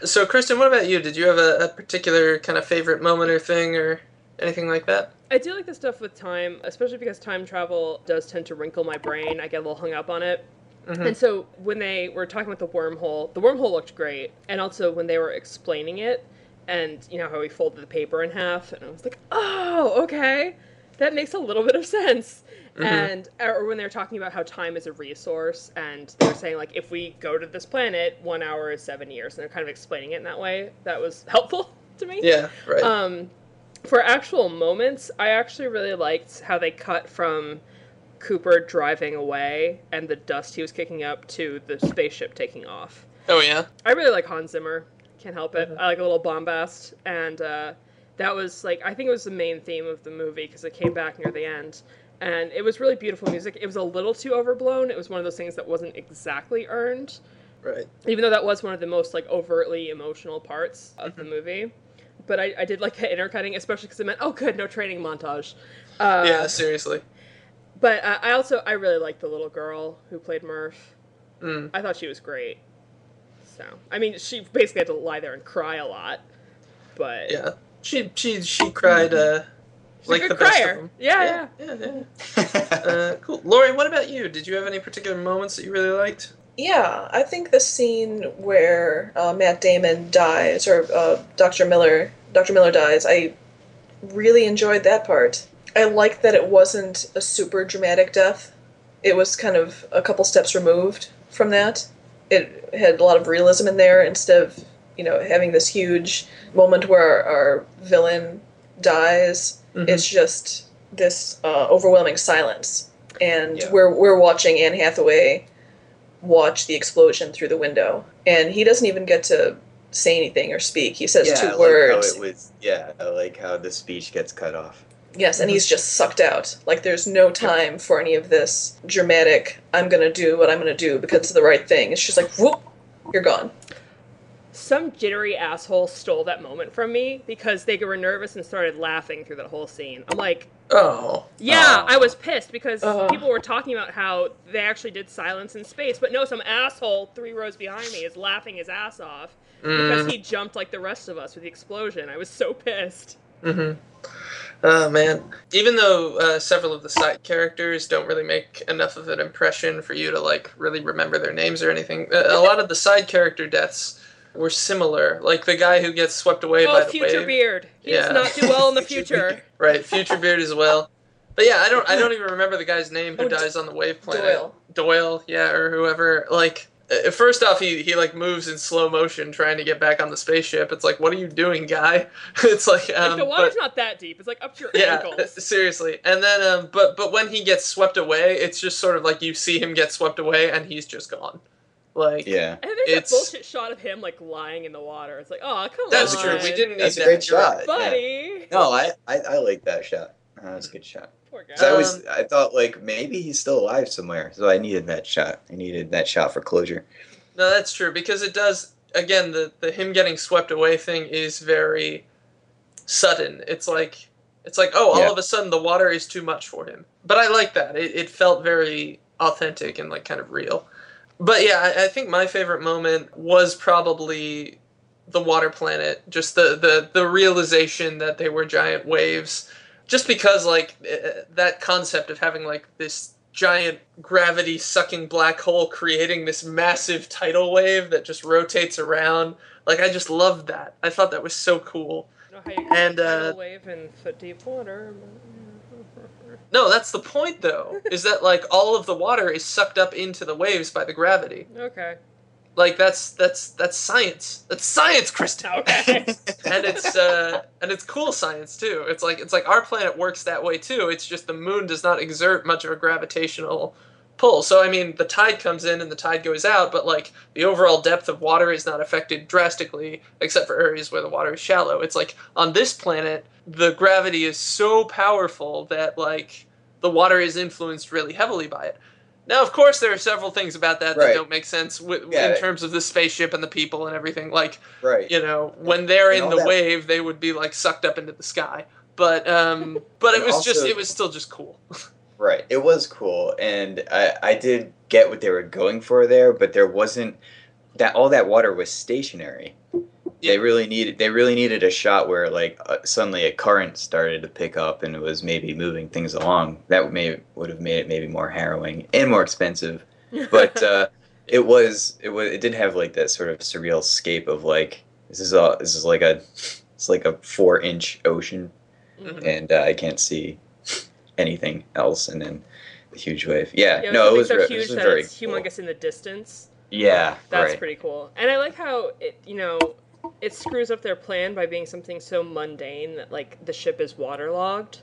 So, Kristen, what about you? Did you have a, a particular kind of favorite moment or thing or anything like that? I do like the stuff with time, especially because time travel does tend to wrinkle my brain. I get a little hung up on it. Mhm. And so when they were talking about the wormhole, the wormhole looked great. And also when they were explaining it, and you know how we folded the paper in half, and I was like, oh, okay, that makes a little bit of sense. Mhm. And or when they were talking about how time is a resource, and they were saying like, if we go to this planet, one hour is seven years, and they're kind of explaining it in that way. That was [laughs] helpful to me. Yeah, right. Um, for actual moments, I actually really liked how they cut from Cooper driving away and the dust he was kicking up to the spaceship taking off. oh yeah. I really like Hans Zimmer. Can't help it. I like a little bombast, and uh, that was like I think it was the main theme of the movie because it came back near the end, and it was really beautiful music. It was a little too overblown. It was one of those things that wasn't exactly earned, Right. even though that was one of the most like overtly emotional parts of the movie. But I, I did like the intercutting, especially because it meant oh good, no training montage. Uh, yeah, seriously. But uh, I also I really liked the little girl who played Murph. Mm. I thought she was great. So I mean, she basically had to lie there and cry a lot, but Yeah. She she she cried uh she's a like good the best crier. of them. Yeah, yeah. yeah, yeah. [laughs] Uh, cool. Laurie, what about you? Did you have any particular moments that you really liked? Yeah, I think the scene where uh, Matt Damon dies, or uh, Dr. Miller, Dr. Miller dies, I really enjoyed that part. I like that it wasn't a super dramatic death. It was kind of a couple steps removed from that. It had a lot of realism in there instead of, you know, having this huge moment where our villain dies. Mhm. It's just this uh, overwhelming silence, and Yeah. we're we're watching Anne Hathaway watch the explosion through the window, and he doesn't even get to say anything or speak. He says yeah, two I like words. How it was, yeah, I like how the speech gets cut off. Yes, and he's just sucked out. Like there's no time for any of this dramatic. I'm gonna do what I'm gonna do because it's the right thing. It's just like whoop, you're gone. Some jittery asshole stole that moment from me because they were nervous and started laughing through that whole scene. I'm like, Oh. yeah, Oh. I was pissed because Ugh. people were talking about how they actually did silence in space, but no, some asshole three rows behind me is laughing his ass off because Mm. he jumped like the rest of us with the explosion. I was so [laughs] pissed. Mm-hmm. Oh man! Even though uh, several of the side characters don't really make enough of an impression for you to like really remember their names or anything, a, a lot of the side character deaths were similar. Like the guy who gets swept away by Oh, the future wave. beard. He Yeah. does not do well in the [laughs] Future. Right, Future Beard as well. But yeah, I don't I don't even remember the guy's name who Oh, dies on the wave planet. Doyle. Doyle, yeah, or whoever. Like, uh, first off, he he like moves in slow motion trying to get back on the spaceship. It's like, what are you doing, guy? [laughs] it's like, um, like the water's but- not that deep. It's like up to your yeah, ankles. [laughs] seriously. And then, um, but but when he gets swept away, it's just sort of like you see him get swept away and he's just gone. Like, Yeah. And there's It's- that bullshit shot of him like lying in the water. It's like, oh come that's on, true. We didn't need That's a that. great shot. buddy. No, I, I, I like that shot. Uh, That was a good shot. Poor guy. 'Cause I was Um, I thought like maybe he's still alive somewhere, so I needed that shot. I needed that shot for closure. No, that's true because it does. Again, the the him getting swept away thing is very sudden. It's like it's like oh, all Yeah. of a sudden the water is too much for him. But I like that. It, it felt very authentic and like kind of real. But yeah, I, I think my favorite moment was probably the water planet. Just the the the realization that they were giant waves. Just because like uh, that concept of having like this giant gravity sucking black hole creating this massive tidal wave that just rotates around. Like I just loved that. I thought that was so cool. I know how you and, uh, wave in foot deep water. No, that's the point though. is that like all of the water is sucked up into the waves by the gravity. [laughs] Okay. Like that's that's that's science. That's science, Kristen. [laughs] Okay. [laughs] and it's uh and it's cool science too. It's like it's like our planet works that way too. It's just the moon does not exert much of a gravitational pull. So I mean, the tide comes in and the tide goes out, but like the overall depth of water is not affected drastically, except for areas where the water is shallow. It's like on this planet, the gravity is so powerful that like the water is influenced really heavily by it. Now, of course, there are several things about that that don't make sense Yeah. in terms of the spaceship and the people and everything. Like, Right. you know, when they're And in the that- wave, they would be like sucked up into the sky. But um, [laughs] but it was just it was still just cool. [laughs] Right. It was cool, and I I did get what they were going for there, but there wasn't that all that water was stationary. Yeah. They really needed they really needed a shot where like uh, suddenly a current started to pick up and it was maybe moving things along. That may would have made it maybe more harrowing and more expensive. [laughs] But uh, it was it was it did have like that sort of surreal scape of like this is a this is like a it's like a four inch ocean Mhm. and uh, I can't see anything else. And then the huge wave. Yeah, Yeah, no, it was, so re- huge this was that very it's cool. humongous in the distance. Yeah, That's right. pretty cool. And I like how it, you know, it screws up their plan by being something so mundane that like the ship is waterlogged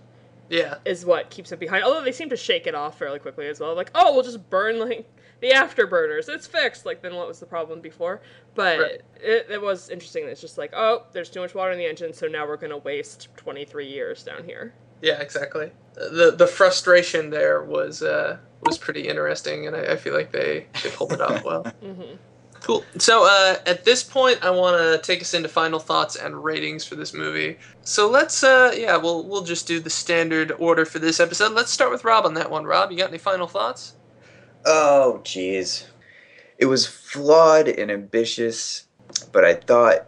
Yeah, is what keeps it behind. Although they seem to shake it off fairly quickly as well. Like, oh, we'll just burn like the afterburners. It's fixed. Like, then what was the problem before? But Right. it, it was interesting. It's just like, oh, there's too much water in the engine, so now we're gonna waste 23 years down here. yeah, exactly. The the frustration there was uh, was pretty interesting, and I, I feel like they they pulled it off well. [laughs] hmm Cool. So uh, at this point, I want to take us into final thoughts and ratings for this movie. So let's, uh, yeah, we'll we'll just do the standard order for this episode. Let's start with Rob on that one. Rob, you got any final thoughts? Oh, jeez. It was flawed and ambitious, but I thought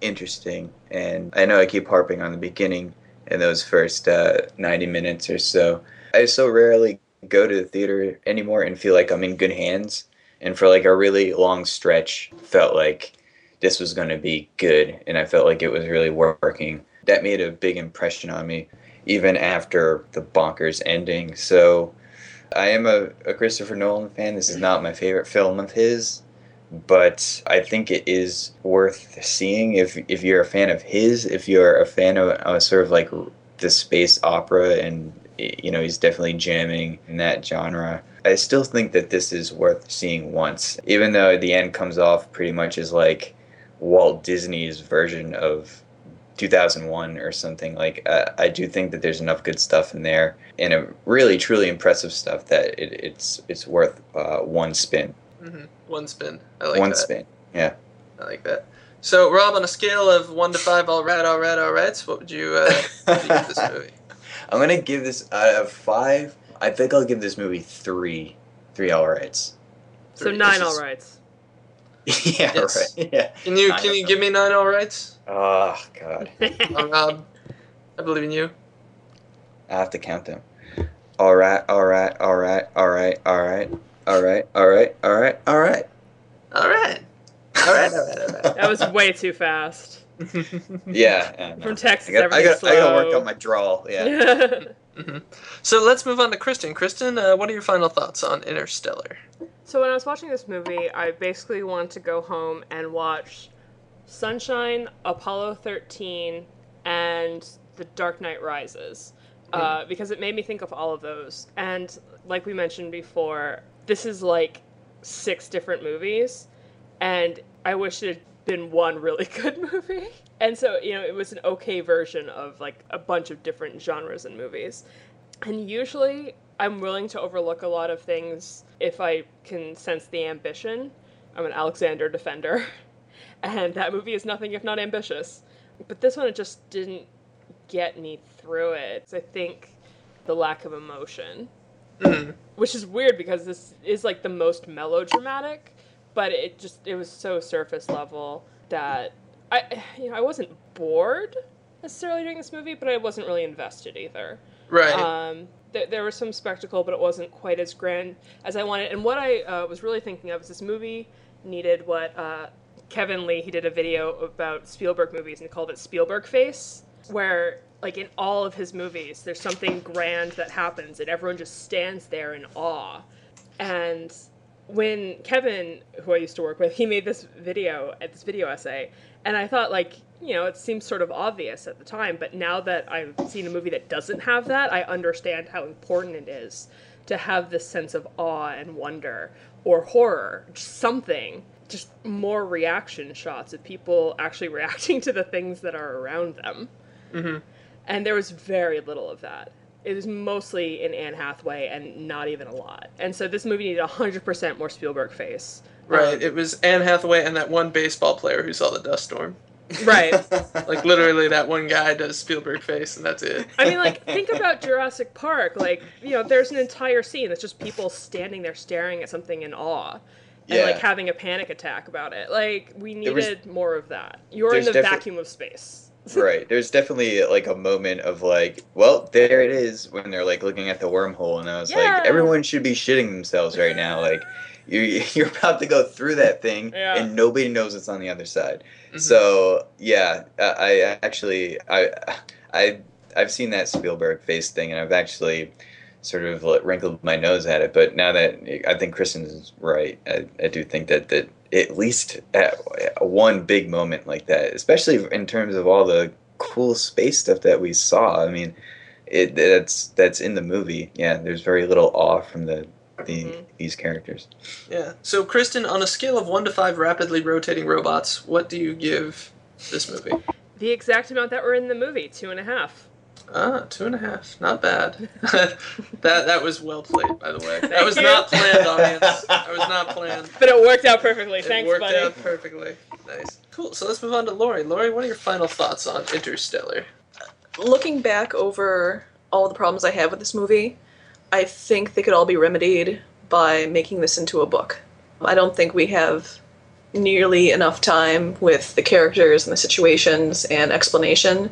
interesting. And I know I keep harping on the beginning in those first uh, 90 minutes or so. I so rarely go to the theater anymore and feel like I'm in good hands. And for like a really long stretch, felt like this was going to be good. And I felt like it was really working. That made a big impression on me, even after the bonkers ending. So I am a, a Christopher Nolan fan. This is not my favorite film of his, but I think it is worth seeing if if you're a fan of his. If you're a fan of uh, sort of like the space opera, and you know he's definitely jamming in that genre. I still think that this is worth seeing once, even though the end comes off pretty much as like Walt Disney's version of 2001 or something like uh, i do think that there's enough good stuff in there and a really truly impressive stuff that it, it's it's worth uh, one spin Mm-hmm. One spin. I like that. one that. spin yeah I like that. So Rob, on a scale of one to five, all right, all right, all right. What would you, uh, what would you give this movie? I'm gonna give this out of five i think i'll give this movie three three all rights So nine This all rights. yeah Yes. right yeah Can you Nine can you them. give me nine all rights? oh god Uh, Rob, I believe in you. i have to count them all right all right all right all right all right all right all right all right all right All right. All right. All right. All right. that was way too fast. [laughs] yeah, yeah no. From Texas, I got, I everything's got, I got to work on my drawl. Yeah. [laughs] Mhm. So let's move on to Kristen. Kristen, uh, what are your final thoughts on Interstellar? So when I was watching this movie, I basically wanted to go home and watch Sunshine, Apollo 13, and The Dark Knight Rises. Uh, because it made me think of all of those. And like we mentioned before, this is like six different movies, and I wish it had been one really [laughs] good movie. And so, you know, it was an okay version of like a bunch of different genres and movies. And usually I'm willing to overlook a lot of things if I can sense the ambition. I'm an Alexander defender, [laughs] and that movie is nothing if not ambitious. But this one, it just didn't get me through it. I think the lack of emotion, mm-hmm. which is weird because this is like the most melodramatic, but it just it was so surface level that I you know I wasn't bored necessarily during this movie, but I wasn't really invested either. Right. Um, th- there was some spectacle, but it wasn't quite as grand as I wanted. And what I uh, was really thinking of is this movie needed what uh, Kevin Lee he did a video about Spielberg movies and he called it Spielberg Face, where like in all of his movies, there's something grand that happens and everyone just stands there in awe. And when Kevin, who I used to work with, he made this video at this video essay, and I thought like, you know, it seems sort of obvious at the time, but now that I've seen a movie that doesn't have that, I understand how important it is to have this sense of awe and wonder or horror, something, just more reaction shots of people [laughs] actually reacting to the things that are around them. Mm-hmm. And there was very little of that. It was mostly in Anne Hathaway and not even a lot. And so this movie needed 100% more Spielberg face. Right. Um, It was Anne Hathaway and that one baseball player who saw the dust storm. right. [laughs] Like literally, that one guy does Spielberg face, and that's it. I mean, like, think about Jurassic Park. Like, you know, there's an entire scene that's just people standing there staring at something in awe. And, Yeah. like, having a panic attack about it. Like, we There was- needed more of that. You're in the defi- vacuum of space. [laughs] right. There's definitely like a moment of like, well, there it is when they're like looking at the wormhole, and I was Yeah. like, everyone should be shitting themselves right now. [laughs] Like, you [laughs] you're about to go through that thing, Yeah. and nobody knows what's on the other side. Mhm. So yeah, I, I actually I I I've seen that Spielberg face thing, and I've actually sort of like, wrinkled my nose at it. But now that I think Kristen's right, I, I do think that that at least at one big moment like that, especially in terms of all the cool space stuff that we saw. I mean, it that's that's in the movie. Yeah, there's very little awe from the the Mhm. these characters. Yeah. So, Kristen, on a scale of one to five rapidly rotating robots, what do you give this movie? The exact amount that were in the movie, two and a half. Ah, two and a half. Not bad. [laughs] that that was well played, by the way. That was you. not planned, audience. [laughs] That was not planned. But it worked out perfectly. Thanks, Laurie. It Thanks, worked buddy. out perfectly. Nice. Cool. So let's move on to Laurie. Laurie, what are your final thoughts on Interstellar? looking back over all the problems I have with this movie, I think they could all be remedied by making this into a book. I don't think we have nearly enough time with the characters and the situations and explanation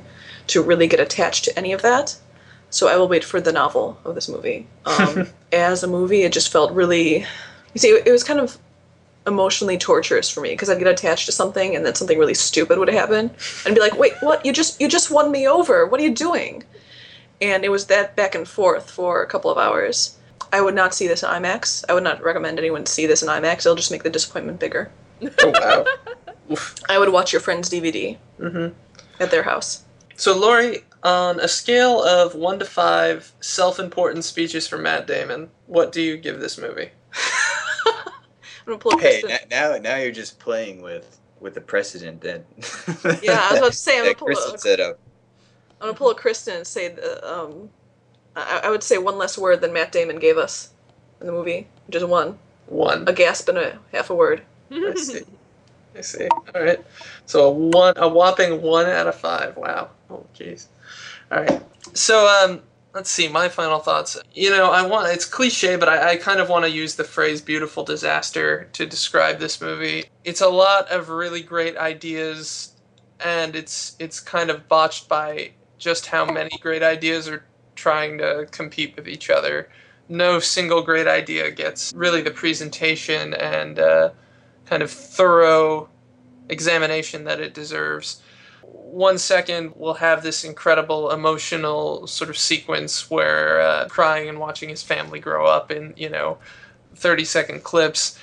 to really get attached to any of that. So I will wait for the novel of this movie. Um, [laughs] as a movie, it just felt really. You see, it was kind of emotionally torturous for me because I'd get attached to something and then something really stupid would happen and be like, "Wait, what? You just you just won me over. What are you doing?" And it was that back and forth for a couple of hours. I would not see this in IMAX. I would not recommend anyone see this in IMAX. It'll just make the disappointment bigger. Oh wow. [laughs] I would watch your friend's DVD Mhm. at their house. So Laurie, on a scale of one to five self-important speeches from Matt Damon, what do you give this movie? [laughs] I'm gonna pull a Hey, n- now now you're just playing with with the precedent that. Yeah, I was about to say, I'm [laughs] gonna that pull Kristen a- set up. I'm gonna pull a Kristen and say, the, um, I, I would say one less word than Matt Damon gave us in the movie, just one, One. a gasp and a half a word. I see. [laughs] I see. All right. So a one, a whopping one out of five. Wow. Oh, jeez. All right. So um, let's see. My final thoughts. You know, I want. It's cliche, but I, I kind of want to use the phrase "beautiful disaster" to describe this movie. It's a lot of really great ideas, and it's it's kind of botched by just how many great ideas are trying to compete with each other. No single great idea gets really the presentation and. Uh, kind of thorough examination that it deserves. One second, we'll have this incredible emotional sort of sequence where uh, crying and watching his family grow up in, you know, 30 second clips.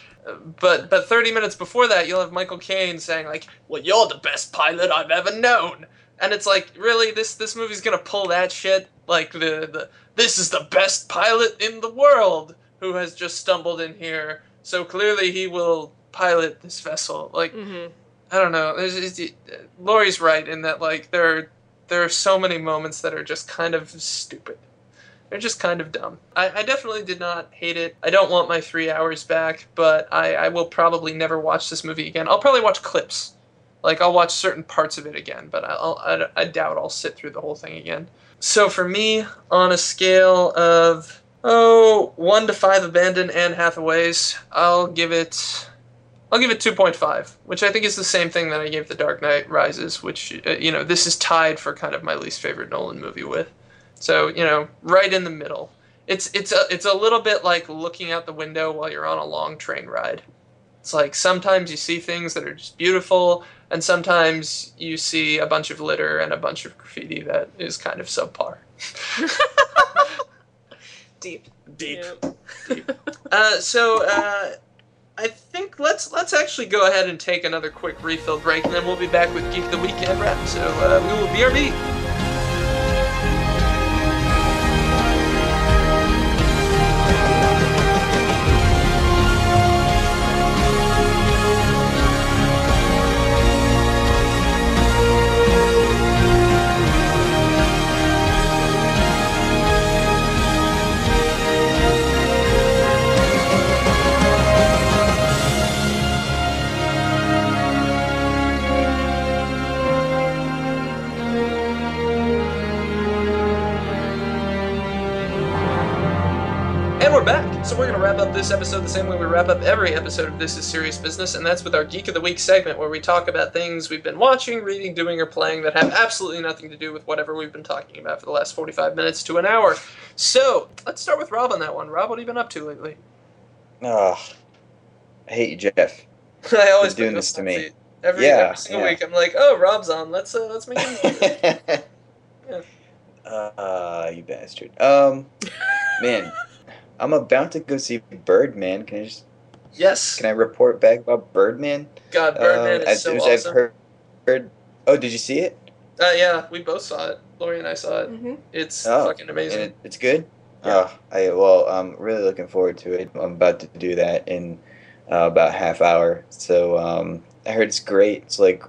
But but 30 minutes before that, you'll have Michael Caine saying like, "Well, you're the best pilot I've ever known," and it's like, really, this this movie's gonna pull that shit? Like the the this is the best pilot in the world who has just stumbled in here so clearly he will pilot this vessel. Like hmm I don't know. It's, Laurie's right in that like there are, there are so many moments that are just kind of stupid. They're just kind of dumb. I, I definitely did not hate it. I don't want my three hours back, but I, I will probably never watch this movie again. I'll probably watch clips. Like I'll watch certain parts of it again, but I'll, I, I doubt I'll sit through the whole thing again. So for me, on a scale of oh one to five abandoned Anne Hathaways, I'll give it I'll give it 2.5, which I think is the same thing that I gave The Dark Knight Rises, which, uh, you know, this is tied for kind of my least favorite Nolan movie with. So, you know, right in the middle. It's it's a, it's a little bit like looking out the window while you're on a long train ride. It's like sometimes you see things that are just beautiful, and sometimes you see a bunch of litter and a bunch of graffiti that is kind of subpar. [laughs] [laughs] Deep. Deep. Yep. Uh, so uh, I think let's let's actually go ahead and take another quick refill break, and then we'll be back with Geek the Weekend wrap. So uh, we will BRB. Wrap up this episode the same way we wrap up every episode of This Is Serious Business, and that's with our Geek of the Week segment where we talk about things we've been watching, reading, doing, or playing that have absolutely nothing to do with whatever we've been talking about for the last 45 minutes to an hour. So let's start with Rob on that one. Rob, what have you been up to lately? Oh, I hate you, Jeff. [laughs] I always doing this to me. Every, Yeah, every single yeah. week, I'm like, oh, Rob's on. Let's uh, let's make him. [laughs] [laughs] Yeah. uh, you bastard. Um, man, I'm about to go see Birdman. Can I just yes. can I report back about Birdman? God, Birdman Uh, is as- so awesome. I've heard, heard. Oh, did you see it? Uh, yeah, we both saw it. Laurie and I saw it. hmm It's Oh, fucking amazing. And it, it's good. Yeah. Oh, I well, I'm really looking forward to it. I'm about to do that in uh, about half hour. So um, I heard it's great. It's like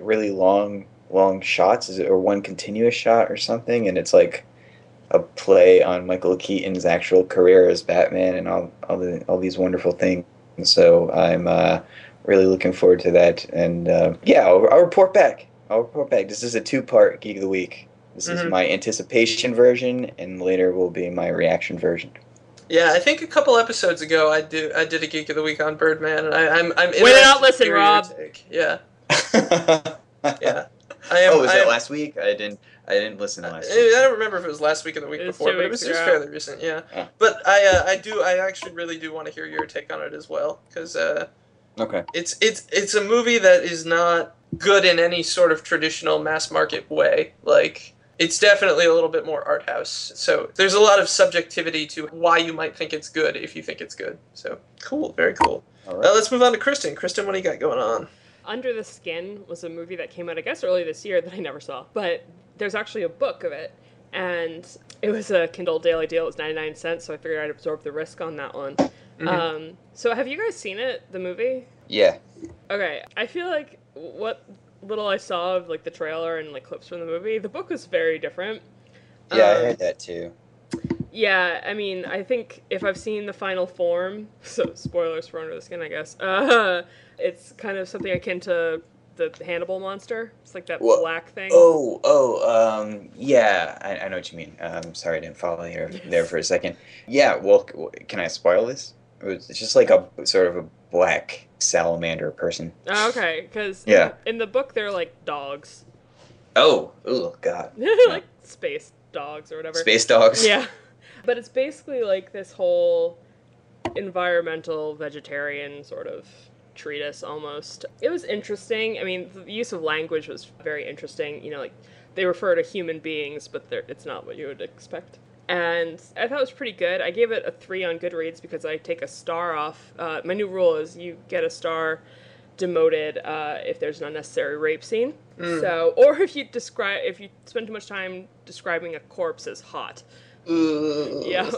really long, long shots, is it, or one continuous shot or something, and it's like a play on Michael Keaton's actual career as Batman and all all, the, all these wonderful things. So I'm uh, really looking forward to that. And uh, yeah, I'll, I'll report back. I'll report back. This is a two-part Geek of the Week. This is Mhm. my anticipation version, and later will be my reaction version. Yeah, I think a couple episodes ago I do I did a geek of the week on Birdman, and I, I'm I'm Way to interested not to listen, Rob. Yeah, [laughs] yeah. I am. oh, was I that am- last week? I didn't. I didn't listen I, last I week. don't remember if it was last week or the week It was before, but it was, weeks it was fairly recent. Yeah, Yeah. but I uh, I do I actually really do want to hear your take on it as well because uh, Okay. it's it's it's a movie that is not good in any sort of traditional mass market way. Like it's definitely a little bit more art house. So there's a lot of subjectivity to why you might think it's good if you think it's good. So cool, very cool. All right. Now let's move on to Kristen. Kristen, what do you got going on? Under the Skin was a movie that came out, I guess, early this year that I never saw. But there's actually a book of it. And it was a Kindle Daily Deal. It was 99 cents, so I figured I'd absorb the risk on that one. Mhm. Um, so have you guys seen it, the movie? Yeah. Okay, I feel like what little I saw of like the trailer and like clips from the movie, the book was very different. Yeah, I Um, heard that too. Yeah, I mean, I think if I've seen the final form, [laughs] so spoilers for Under the Skin, I guess. Uh, [laughs] it's kind of something akin to the Hannibal monster. It's like that Wha- black thing. Oh, oh, um, yeah, I, I know what you mean. Um, sorry, I didn't follow here [laughs] there for a second. Yeah, well, can I spoil this? It was- It's just like a sort of a black salamander person. Oh, okay, because Yeah. in, the book they're like dogs, Oh, oh, God, [laughs] like space dogs or whatever. space dogs. Yeah, [laughs] but it's basically like this whole environmental vegetarian sort of treatise almost. It was interesting. I mean, the use of language was very interesting. You know, like they refer to human beings, but they're, it's not what you would expect. And I thought it was pretty good. I gave it a three on Goodreads because I take a star off. Uh, my new rule is you get a star demoted uh, if there's an unnecessary rape scene. So, or if you describe if you spend too much time describing a corpse as hot. Ooh. Yeah.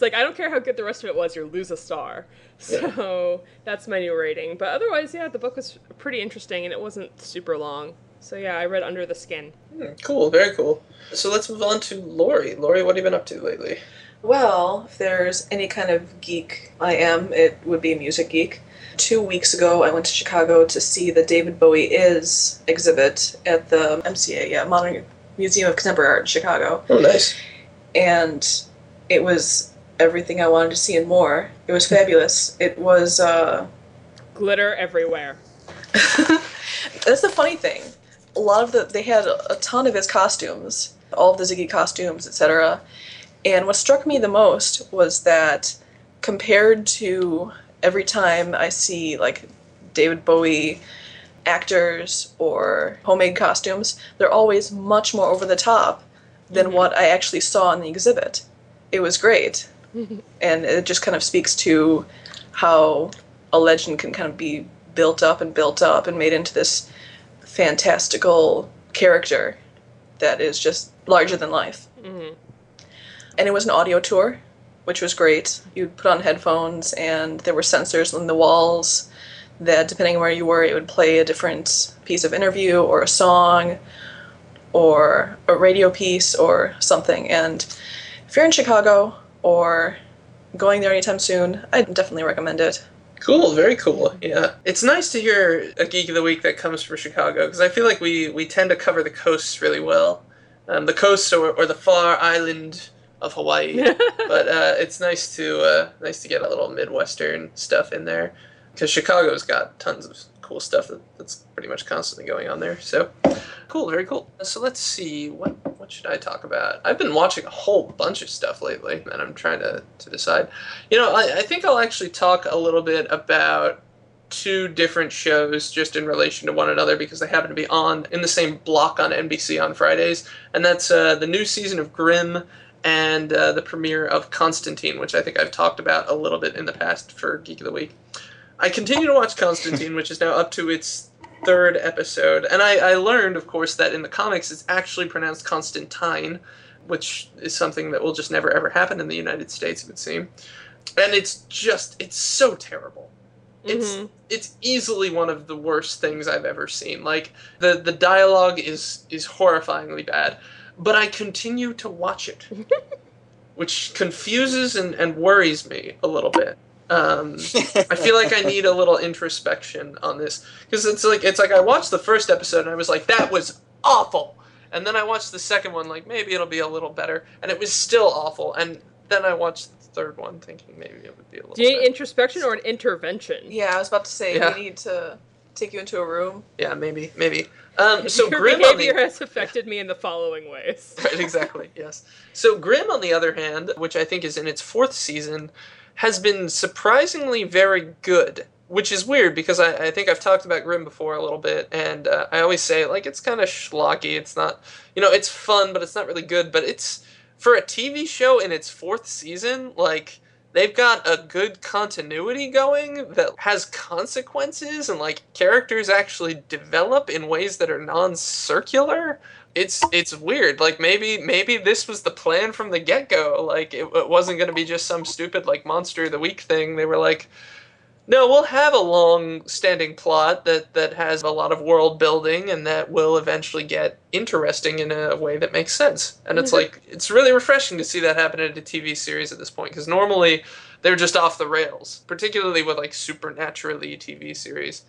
It's like I don't care how good the rest of it was, you lose a star. So that's my new rating. But otherwise, yeah, the book was pretty interesting and it wasn't super long. So yeah, I read Under the Skin. Hmm, cool, very cool. So let's move on to Laurie. Laurie, what have you been up to lately? Well, if there's any kind of geek I am, it would be a music geek. Two weeks ago, I went to Chicago to see the David Bowie Is exhibit at the MCA, yeah, Modern Museum of Contemporary Art in Chicago. Oh, nice. And it was everything I wanted to see and more. It was fabulous. It was, uh, Glitter everywhere. [laughs] that's the funny thing. A lot of the, they had a ton of his costumes, all of the Ziggy costumes, etc. And what struck me the most was that compared to every time I see like David Bowie actors or homemade costumes, they're always much more over the top than what I actually saw in the exhibit. It was great. And it just kind of speaks to how a legend can kind of be built up and built up and made into this fantastical character that is just larger than life. hmm And it was an audio tour, which was great. You'd put on headphones, and there were sensors on the walls that, depending on where you were, it would play a different piece of interview or a song or a radio piece or something. And if you're in Chicago or going there anytime soon, I'd definitely recommend it. Cool, very cool. Yeah, it's nice to hear a geek of the week that comes from Chicago because I feel like we we tend to cover the coasts really well, um, the coast or, or the far island of Hawaii. [laughs] but uh, it's nice to uh, nice to get a little midwestern stuff in there because Chicago's got tons of cool stuff that, that's pretty much constantly going on there. So cool, very cool. So let's see what what should I talk about? I've been watching a whole bunch of stuff lately, and I'm trying to to decide. You know, I, I think I'll actually talk a little bit about two different shows just in relation to one another because they happen to be on in the same block on NBC on Fridays, and that's uh, the new season of Grimm and uh, the premiere of Constantine, which I think I've talked about a little bit in the past for Geek of the Week. I continue to watch Constantine, which is now up to its third episode, and I, I learned, of course, that in the comics it's actually pronounced Constantine, which is something that will just never ever happen in the United States, it would seem. And it's just, it's so terrible. It's Mhm. it's easily one of the worst things I've ever seen. Like the the dialogue is is horrifyingly bad, but I continue to watch it, [laughs] which confuses and, and worries me a little bit. Um, I feel like I need a [laughs] little introspection on this because it's like it's like I watched the first episode and I was like that was awful, and then I watched the second one like maybe it'll be a little better, and it was still awful, and then I watched the third one thinking maybe it would be a little. Do you need better. introspection or an intervention? Yeah, I was about to say, Yeah. we need to take you into a room. Yeah, maybe, maybe. Um, [laughs] so Your Grimm on the behavior has affected me in the following ways. [laughs] right, exactly, yes. So Grimm, on the other hand, which I think is in its fourth season, has been surprisingly very good. Which is weird because I, I think I've talked about Grimm before a little bit, and uh, I always say like it's kind of schlocky. It's not, you know, it's fun, but it's not really good. But it's for a TV show in its fourth season, like they've got a good continuity going that has consequences and like characters actually develop in ways that are non-circular it's it's weird like maybe maybe this was the plan from the get-go like it, it wasn't going to be just some stupid like monster of the week thing. They were like no we'll have a long standing plot that that has a lot of world building and that will eventually get interesting in a way that makes sense. And it's mm-hmm. like it's really refreshing to see that happen in a tv series at this point because normally they're just off the rails particularly with like supernaturally tv series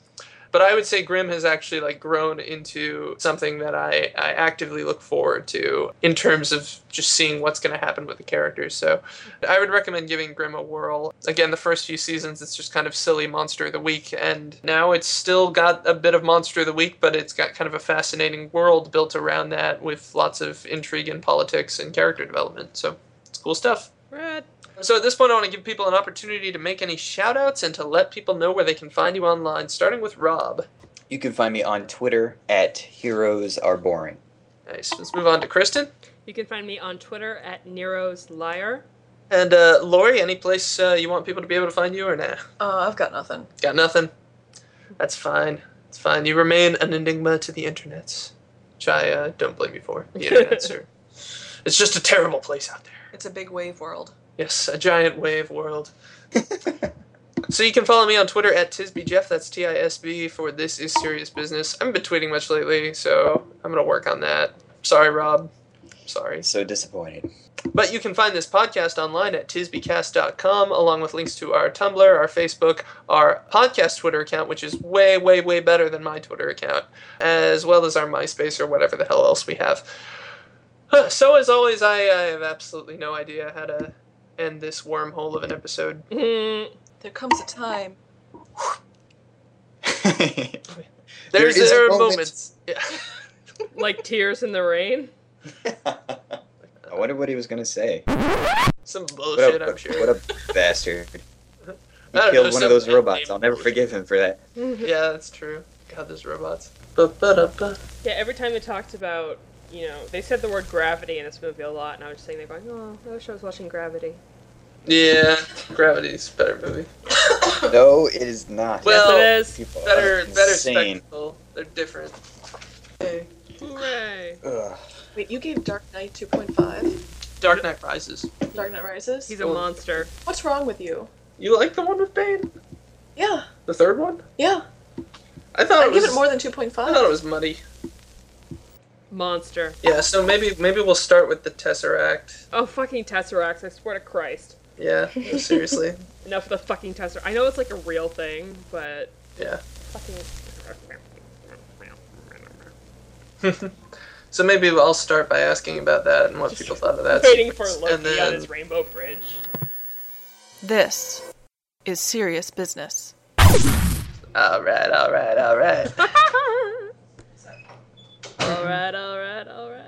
but I would say Grimm has actually like grown into something that I, I actively look forward to in terms of just seeing what's going to happen with the characters. So I would recommend giving Grimm a whirl. Again, the first few seasons it's just kind of silly monster of the week, and now it's still got a bit of monster of the week, but it's got kind of a fascinating world built around that with lots of intrigue and politics and character development. So it's cool stuff. Red. So at this point, I want to give people an opportunity to make any shout outs and to let people know where they can find you online, starting with Rob. You can find me on Twitter at Heroes Are Boring. Nice. Let's move on to Kristen. You can find me on Twitter at Nero's Liar. And uh, Laurie, any place uh, you want people to be able to find you or nah? Uh, I've got nothing. Got nothing? That's fine. It's fine. You remain an enigma to the internets, which I uh, don't blame you for. The [laughs] internets are. It's just a terrible place out there. It's a big wave world. Yes, a giant wave world. [laughs] So you can follow me on Twitter at TisbyJeff, that's T-I-S-B, for This Is Serious Business. I haven't been tweeting much lately, so I'm going to work on that. Sorry, Rob. Sorry. so disappointed. But you can find this podcast online at tisbycast.com, along with links to our Tumblr, our Facebook, our podcast Twitter account, which is way, way, way better than my Twitter account, as well as our MySpace or whatever the hell else we have. [sighs] So, as always, I, I have absolutely no idea how to end this wormhole of an episode. Mm, There comes a time. [laughs] There's is a there are moment. moments. Yeah. [laughs] like tears in the rain. [laughs] I wonder what he was gonna say. Some What bullshit, a, I'm sure. what a bastard. He killed know, one of those robots. I'll never forgive him for that. Yeah, that's true. God, those robots. Ba-ba-da-ba. Yeah, every time they talked about, you know, they said the word gravity in this movie a lot, and I was just sitting there going, oh, I wish I was watching Gravity. Yeah, Gravity's a better movie. [laughs] No, it is not. Well, yes, it is. People Better, better spectacle. They're different. Okay. Hooray! Ugh. Wait, you gave Dark Knight 2.5? Dark Knight Rises. Dark Knight Rises? He's a Oh. monster. What's wrong with you? You like the one with Bane? Yeah, The third one? yeah. I thought I'd it was. give it more than 2.5. I thought it was muddy. Monster. Yeah, so maybe maybe we'll start with the Tesseract. Oh, fucking Tesseracts, I swear to Christ. Yeah, seriously. [laughs] Enough with the fucking tester. I know it's like a real thing, but yeah. Fucking. [laughs] so maybe I'll start by asking about that and what people thought of that. Waiting for Loki and then... on his rainbow bridge. This is serious business. All right, all right, all right. [laughs] all right, all right, all right.